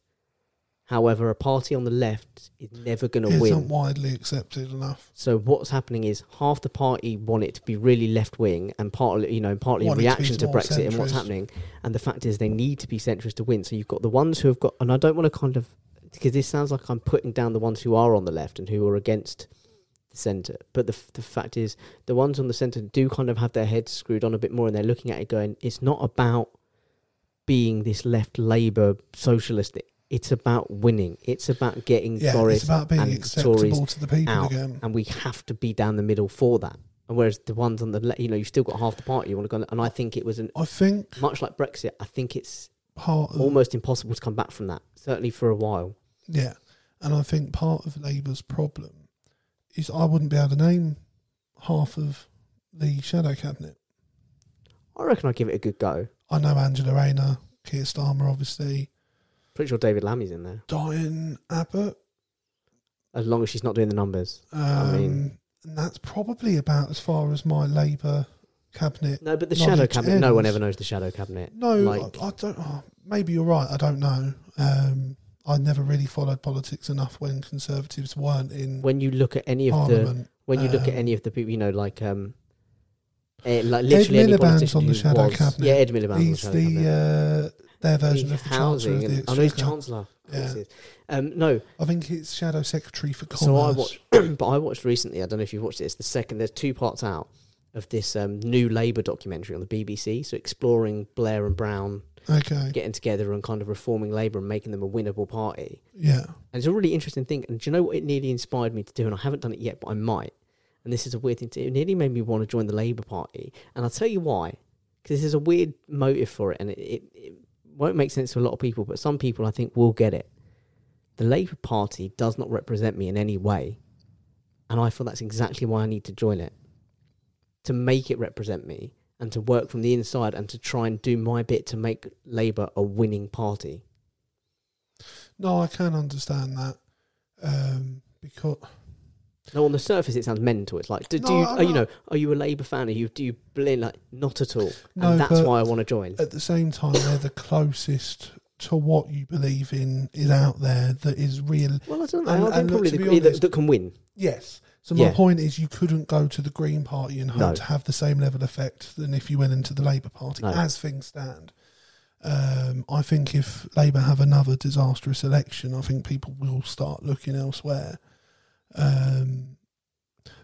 However, a party on the left is never going to win. isn't widely accepted enough. So what's happening is half the party want it to be really left wing, and partly, you know, partly in Want to reaction to more Brexit and what's happening. And the fact is, they need to be centrist to win. So you've got the ones who have got, and I don't want to kind of because this sounds like I'm putting down the ones who are on the left and who are against the centre. But the f- the fact is, the ones on the centre do kind of have their heads screwed on a bit more, and they're looking at it going, it's not about being this left Labour socialist. It's about winning. It's about getting Yeah, Boris it's about being and acceptable Tories to the people out, again. and we have to be down the middle for that. And whereas the ones on the left, you know, you've still got half the party you want to go, and I think it was an I think much like Brexit. I think it's part of almost impossible to come back from that. Certainly for a while. yeah, and I think part of Labour's problem is I wouldn't be able to name half of the shadow cabinet. I reckon I'd give it a good go. I know Angela Rayner, Keir Starmer, obviously, Pretty sure David Lammy's in there, Diane Abbott. as long as she's not doing the numbers. Um, mean- and that's probably about as far as my Labour cabinet. No, but the shadow cabinet. No one ever knows the shadow cabinet. No, Like- I, I don't. Oh, maybe you're right. I don't know. Um, I never really followed politics enough when Conservatives weren't in When you look at any of the, when you look at um, any of the people, you know, like um, eh, like literally any Miliband's on the shadow was- cabinet. Yeah, Ed Miliband's on the shadow cabinet. the uh, their version The of the Chancellor housing. the I know he's chancellor. Yeah. Um, no, I think it's Shadow Secretary for Commerce. So I watched, but I watched recently. I don't know if you've watched it. It's the second. There's two parts out of this um, new Labour documentary on the BBC. So exploring Blair and Brown Okay. getting together and kind of reforming Labour and making them a winnable party. Yeah. And it's a really interesting thing. And do you know what it nearly inspired me to do? And I haven't done it yet, but I might. And this is a weird thing. To, it nearly made me want to join the Labour Party. And I'll tell you why. Because there's a weird motive for it, and it, it, it won't make sense to a lot of people, but some people I think will get it. The Labour Party does not represent me in any way. And I feel that's exactly why I need to join it. To make it represent me and to work from the inside and to try and do my bit to make Labour a winning party. No, I can understand that. Um, because No, on the surface it sounds mental. It's like, do, do No, you, are you know. are you a Labour fan? Are you do you blend like not at all? No, and that's why I want to join. at the same time, they're the closest to what you believe in is out there that is real. Well, I don't know. and- I think and look, probably the be that, honest- that can win. Yes. So my Yeah. point is, you couldn't go to the Green Party and hope No. to have the same level of effect than if you went into the Labour Party, No. as things stand. Um, I think if Labour have another disastrous election, I think people will start looking elsewhere. Um,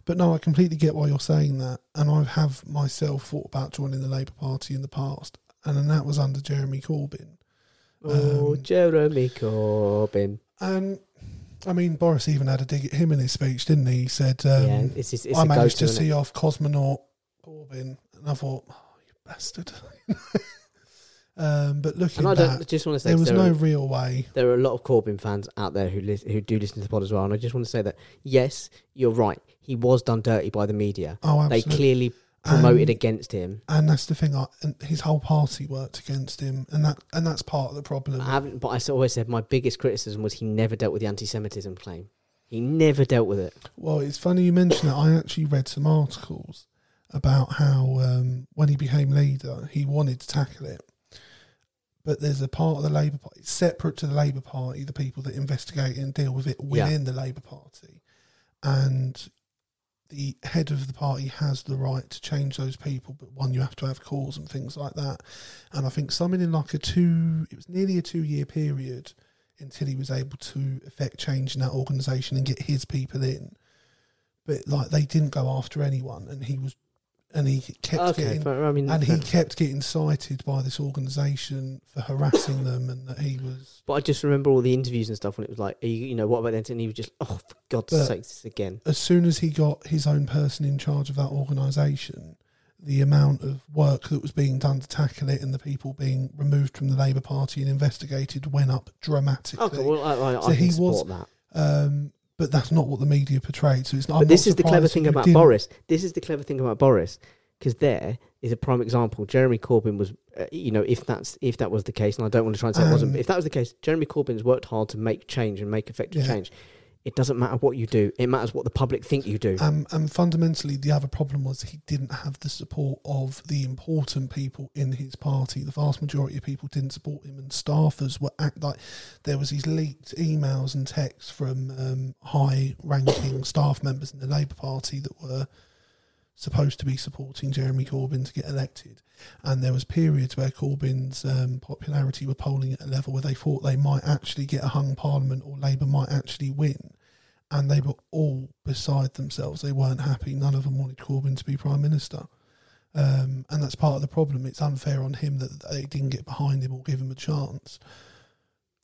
but no, I completely get why you're saying that, and I have myself thought about joining the Labour Party in the past, and then that was under Jeremy Corbyn. Oh, Um, Jeremy Corbyn. And I mean, Boris even had a dig at him in his speech, didn't he? He said, um, yeah, it's, it's, it's I managed to see off cosmonaut Corbyn, and I thought, oh, you bastard. um, but looking And don't back, just want to say there was there, no are, real way. there are a lot of Corbyn fans out there who lis- who do listen to the pod as well. And I just want to say that yes, you're right. He was done dirty by the media. Oh, They absolutely. clearly promoted And- against him. and that's the thing. I, and his whole party worked against him, and that and that's part of the problem. I haven't, but I always said my biggest criticism was he never dealt with the anti-Semitism claim. He never dealt with it. Well, it's funny you mention that. I actually read some articles about how um, when he became leader, he wanted to tackle it. But there's a part of the Labour Party, separate to the Labour Party, the people that investigate and deal with it Yeah. within the Labour Party. And the head of the party has the right to change those people, but one, you have to have calls and things like that. And I think something in like a two, it was nearly a two year period until he was able to effect change in that organisation and get his people in. But like they didn't go after anyone, and he was, and he kept Okay, getting, but, I mean, and he kept getting cited by this organisation for harassing them, and that he was. but I just remember all the interviews and stuff when it was like, you, you know, what about then? And he was just, oh, for God's But- sake, this again. As soon as he got his own person in charge of that organisation, the amount of work that was being done to tackle it and the people being removed from the Labour Party and investigated went up dramatically. Okay, well, I, I, So I he was- that. um, but that's not what the media portrayed. So it's not. But I'm this not is the clever thing about didn't- Boris. This is the clever thing about Boris, because there is a prime example. Jeremy Corbyn was, uh, you know, if that's if that was the case, and I don't want to try and say it wasn't. Um, But if that was the case, Jeremy Corbyn's worked hard to make change and make effective Yeah. change. It doesn't matter what you do; it matters what the public think you do. Um, and fundamentally, the other problem was he didn't have the support of the important people in his party. The vast majority of people didn't support him, and staffers were act like there was these leaked emails and texts from um, high-ranking staff members in the Labour Party that were supposed to be supporting Jeremy Corbyn to get elected. And there was periods where Corbyn's um, popularity were polling at a level where they thought they might actually get a hung parliament or Labour might actually win and they were all beside themselves. They weren't happy. None of them wanted Corbyn to be prime minister, um, and that's part of the problem. It's unfair on him that they didn't get behind him or give him a chance.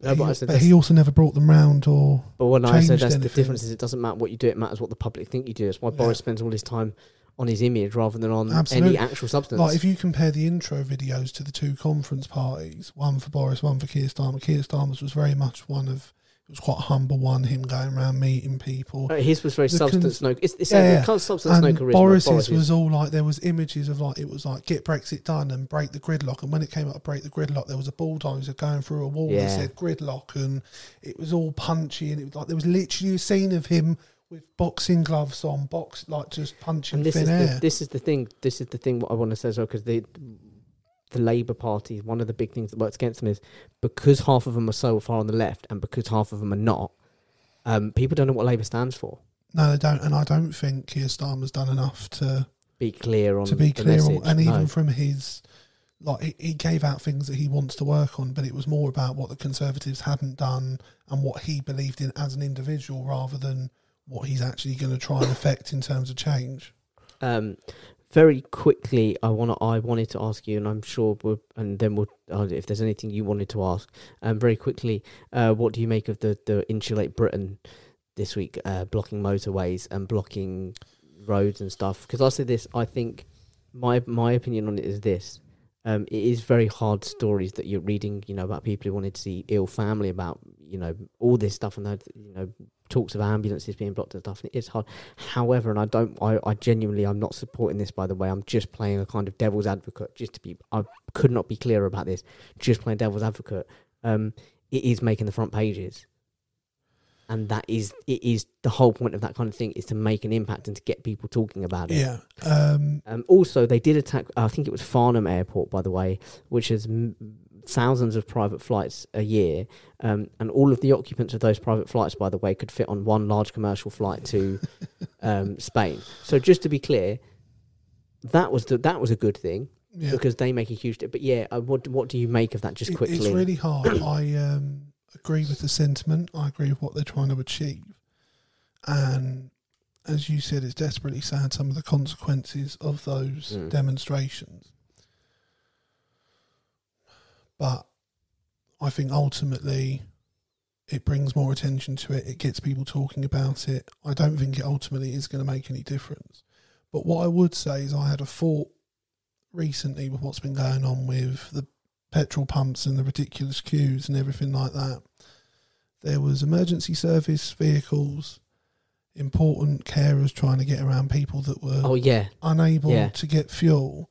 No, but he, said but he also never brought them round or But when I said that's the difference is it doesn't matter what you do; it matters what the public think you do. That's why Yeah. Boris spends all his time on his image rather than on Absolutely. any actual substance. like if you compare the intro videos to the two conference parties, one for Boris, one for Keir Starmer. Keir Starmer's was very much one of was quite a humble one, him going around meeting people. Uh, his was very the substance, no. It's, it's Yeah, yeah, yeah. substance, no and charisma. Boris's Boris was all like there was images of like it was like get Brexit done and break the gridlock. And when it came up to break the gridlock, there was a bulldozer going through a wall that said gridlock, and it was all punchy. And it was like there was literally a scene of him with boxing gloves on, box like just punching and this thin is air. the, this is the thing. This is the thing. What I want to say as well, because the the Labour Party, one of the big things that works against them is because half of them are so far on the left, and because half of them are not. Um, people don't know what Labour stands for. no, they don't, and I don't think Keir Starmer's done enough to Be clear on to be the clear on, message. and No. even from his. Like he, he gave out things that he wants to work on, but it was more about what the Conservatives hadn't done and what he believed in as an individual, rather than what he's actually going to try and affect in terms of change. Um, very quickly, I want. I wanted to ask you, and I'm sure, we'll, and then we'll. Uh, if there's anything you wanted to ask, um, very quickly, uh, what do you make of the the insulate Britain this week, uh, blocking motorways and blocking roads and stuff? Because I say this, I think my my opinion on it is this. Um, it is very hard stories that you're reading, you know, about people who wanted to see ill family, about you know all this stuff, and that you know talks of ambulances being blocked and stuff. And it's hard. However, and I don't, I, I genuinely, I'm not supporting this. By the way, I'm just playing a kind of devil's advocate. Just to be, I could not be clearer about this. Just playing devil's advocate. Um, it is making the front pages, and that is it is the whole point of that kind of thing is to make an impact and to get people talking about it. Yeah. Um, Um, also, they did attack. I think it was Farnham Airport, by the way, which has m- thousands of private flights a year, um, and all of the occupants of those private flights, by the way, could fit on one large commercial flight to um, Spain. So, just to be clear, that was the, that was a good thing yeah. because they make a huge. But yeah, uh, what what do you make of that? Just It- quickly, It's really hard. I um, agree with the sentiment. I agree with what they're trying to achieve. And as you said, it's desperately sad some of the consequences of those Mm. demonstrations. But I think ultimately it brings more attention to it. It gets people talking about it. I don't think it ultimately is going to make any difference. But what I would say is I had a thought recently with what's been going on with the petrol pumps and the ridiculous queues and everything like that. There was emergency service vehicles important carers trying to get around people that were Oh yeah, unable Yeah. to get fuel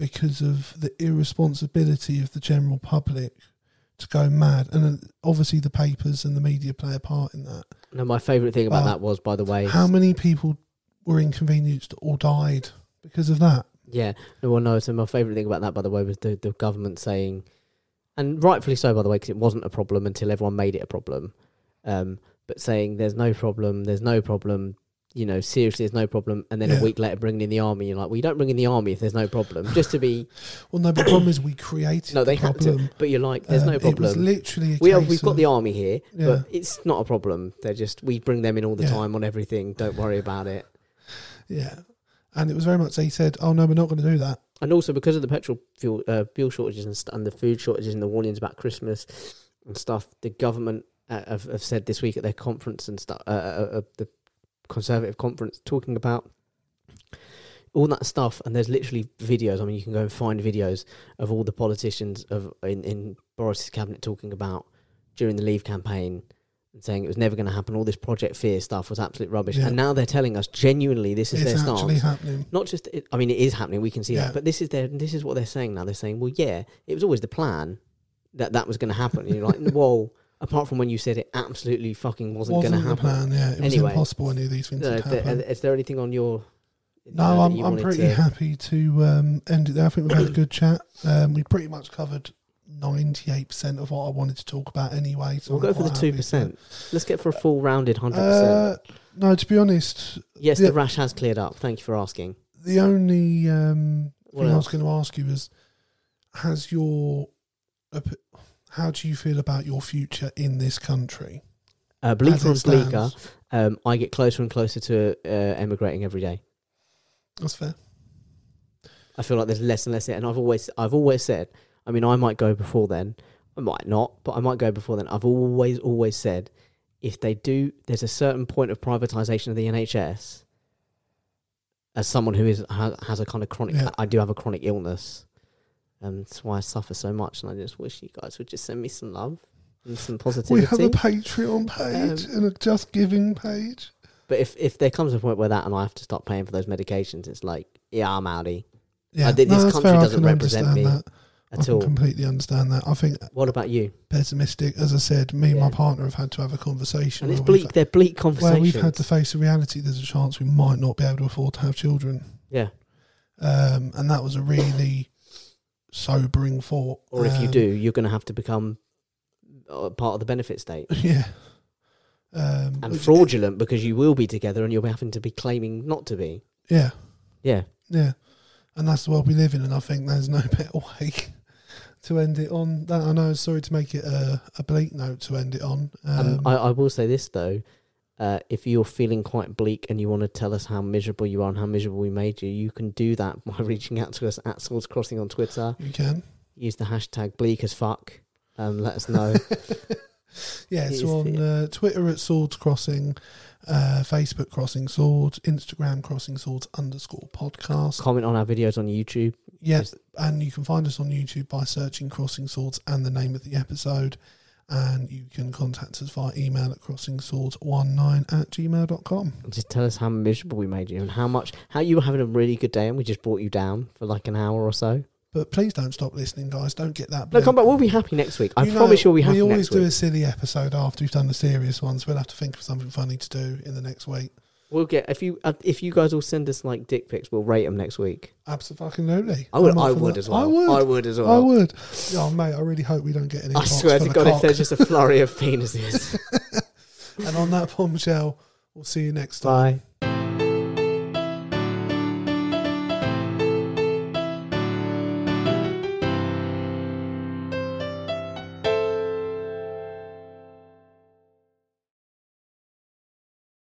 because of the irresponsibility of the general public to go mad. And obviously the papers and the media play a part in that. no. My favourite thing about Wow. that was, by the way, How many people were inconvenienced or died because of that? Yeah, no one knows. And my favourite thing about that, by the way, was the, the government saying, and rightfully so, by the way, because it wasn't a problem until everyone made it a problem. Um, but saying there's no problem, there's no problem, you know, seriously, there's no problem, and then Yeah. a week later bringing in the army, you're like, well, you don't bring in the army if there's no problem, just to be. Well, no, but the problem is we created No, they the had problem. to, but you're like, there's Um, no problem. literally a We have, we've got the army here, Yeah. but it's not a problem. They're just we bring them in all the Yeah. time on everything. Don't worry about it. Yeah. And it was very much they said, "Oh no, we're not going to do that." and also because of the petrol fuel uh, fuel shortages and, st- and the food shortages and the warnings about Christmas and stuff, the government uh, have, have said this week at their conference and stuff, uh, uh, uh, the Conservative conference, talking about all that stuff. And there's literally videos. I mean, you can go and find videos of all the politicians of in, in Boris's cabinet talking about during the Leave campaign. And saying it was never going to happen. All this Project Fear stuff was absolute rubbish, Yeah. and now they're telling us genuinely this is it's their actually stance happening. not just it, I mean it is happening we can see Yeah. that but this is their this is what they're saying now they're saying well yeah it was always the plan that that was going to happen and you're like well apart from when you said it absolutely fucking wasn't, Wasn't going to happen plan? Yeah, it was Anyway. impossible any of these things No, would is, there, happen. is there anything on your No, uh, I'm I'm pretty to- happy to um, end it there. I think we've had a good chat. Um, we pretty much covered ninety eight percent of what I wanted to talk about anyway. So we'll I'm go for the two happy to- percent let's get for a full rounded hundred Uh, percent no, to be honest, yes yeah. the rash has cleared up thank you for asking the only um, thing I was going to ask you is, has your op- how do you feel about your future in this country? uh, bleaker it and bleaker um, I get closer and closer to uh, emigrating every day That's fair. I feel like there's less and less, and I've always, I've always said. I mean, I might go before then. I might not, but I might go before then. I've always, always said, if they do, there's a certain point of privatisation of the NHS. As someone who is has, has a kind of chronic, Yeah. I do have a chronic illness, and that's why I suffer so much. And I just wish you guys would just send me some love and some positivity. We have a Patreon page Um, and a Just Giving page. but if if there comes a point where that and I have to stop paying for those medications, it's like, yeah, I'm outie Yeah, did- this that's country fair. Doesn't represent me That. I at can all. completely understand that. I think What about you? pessimistic. As I said, me and my partner have had to have a conversation. And it's bleak. They're bleak conversations. Well, we've had to face the reality. There's a chance we might not be able to afford to have children, yeah. um, and that was a really sobering thought. Or if you Um, do, you're going to have to become uh, part of the benefit state yeah, um, and fraudulent because you will be together and you'll be having to be claiming not to be. Yeah, Yeah. yeah, and that's the world we live in. And I think there's no better way to end it on. That I know. Sorry to make it a, a bleak note to end it on. Um, Um, I, I will say this though. Uh, if you're feeling quite bleak and you want to tell us how miserable you are and how miserable we made you, you can do that by reaching out to us at Swords Crossing on Twitter. you can. Use the hashtag bleak as fuck. Um, let us know. Yeah, It so on uh, Twitter at Swords Crossing, uh, Facebook Crossing Swords, Instagram Crossing Swords underscore podcast. Comment on our videos on YouTube. Yeah, and you can find us on YouTube by searching Crossing Swords and the name of the episode. And you can contact us via email at crossingswords19 at gmail.com. Just tell us how miserable we made you and how much how you were having a really good day and we just brought you down for like an hour or so. But please don't stop listening, guys. Don't get that. No, come back. We'll be happy next week. I You know, promise you'll be happy next week. We always do week. a silly episode after we've done the serious ones. We'll have to think of something funny to do in the next week. We'll get if you uh, if you guys all send us like dick pics, we'll rate them next week. Absolutely. I would. I'm up I for would that. as well. I would. I would as well. I would. Oh, mate, I really hope we don't get any. I swear to God, if there's just a flurry of penises. And on that bombshell, we'll see you next time. Bye.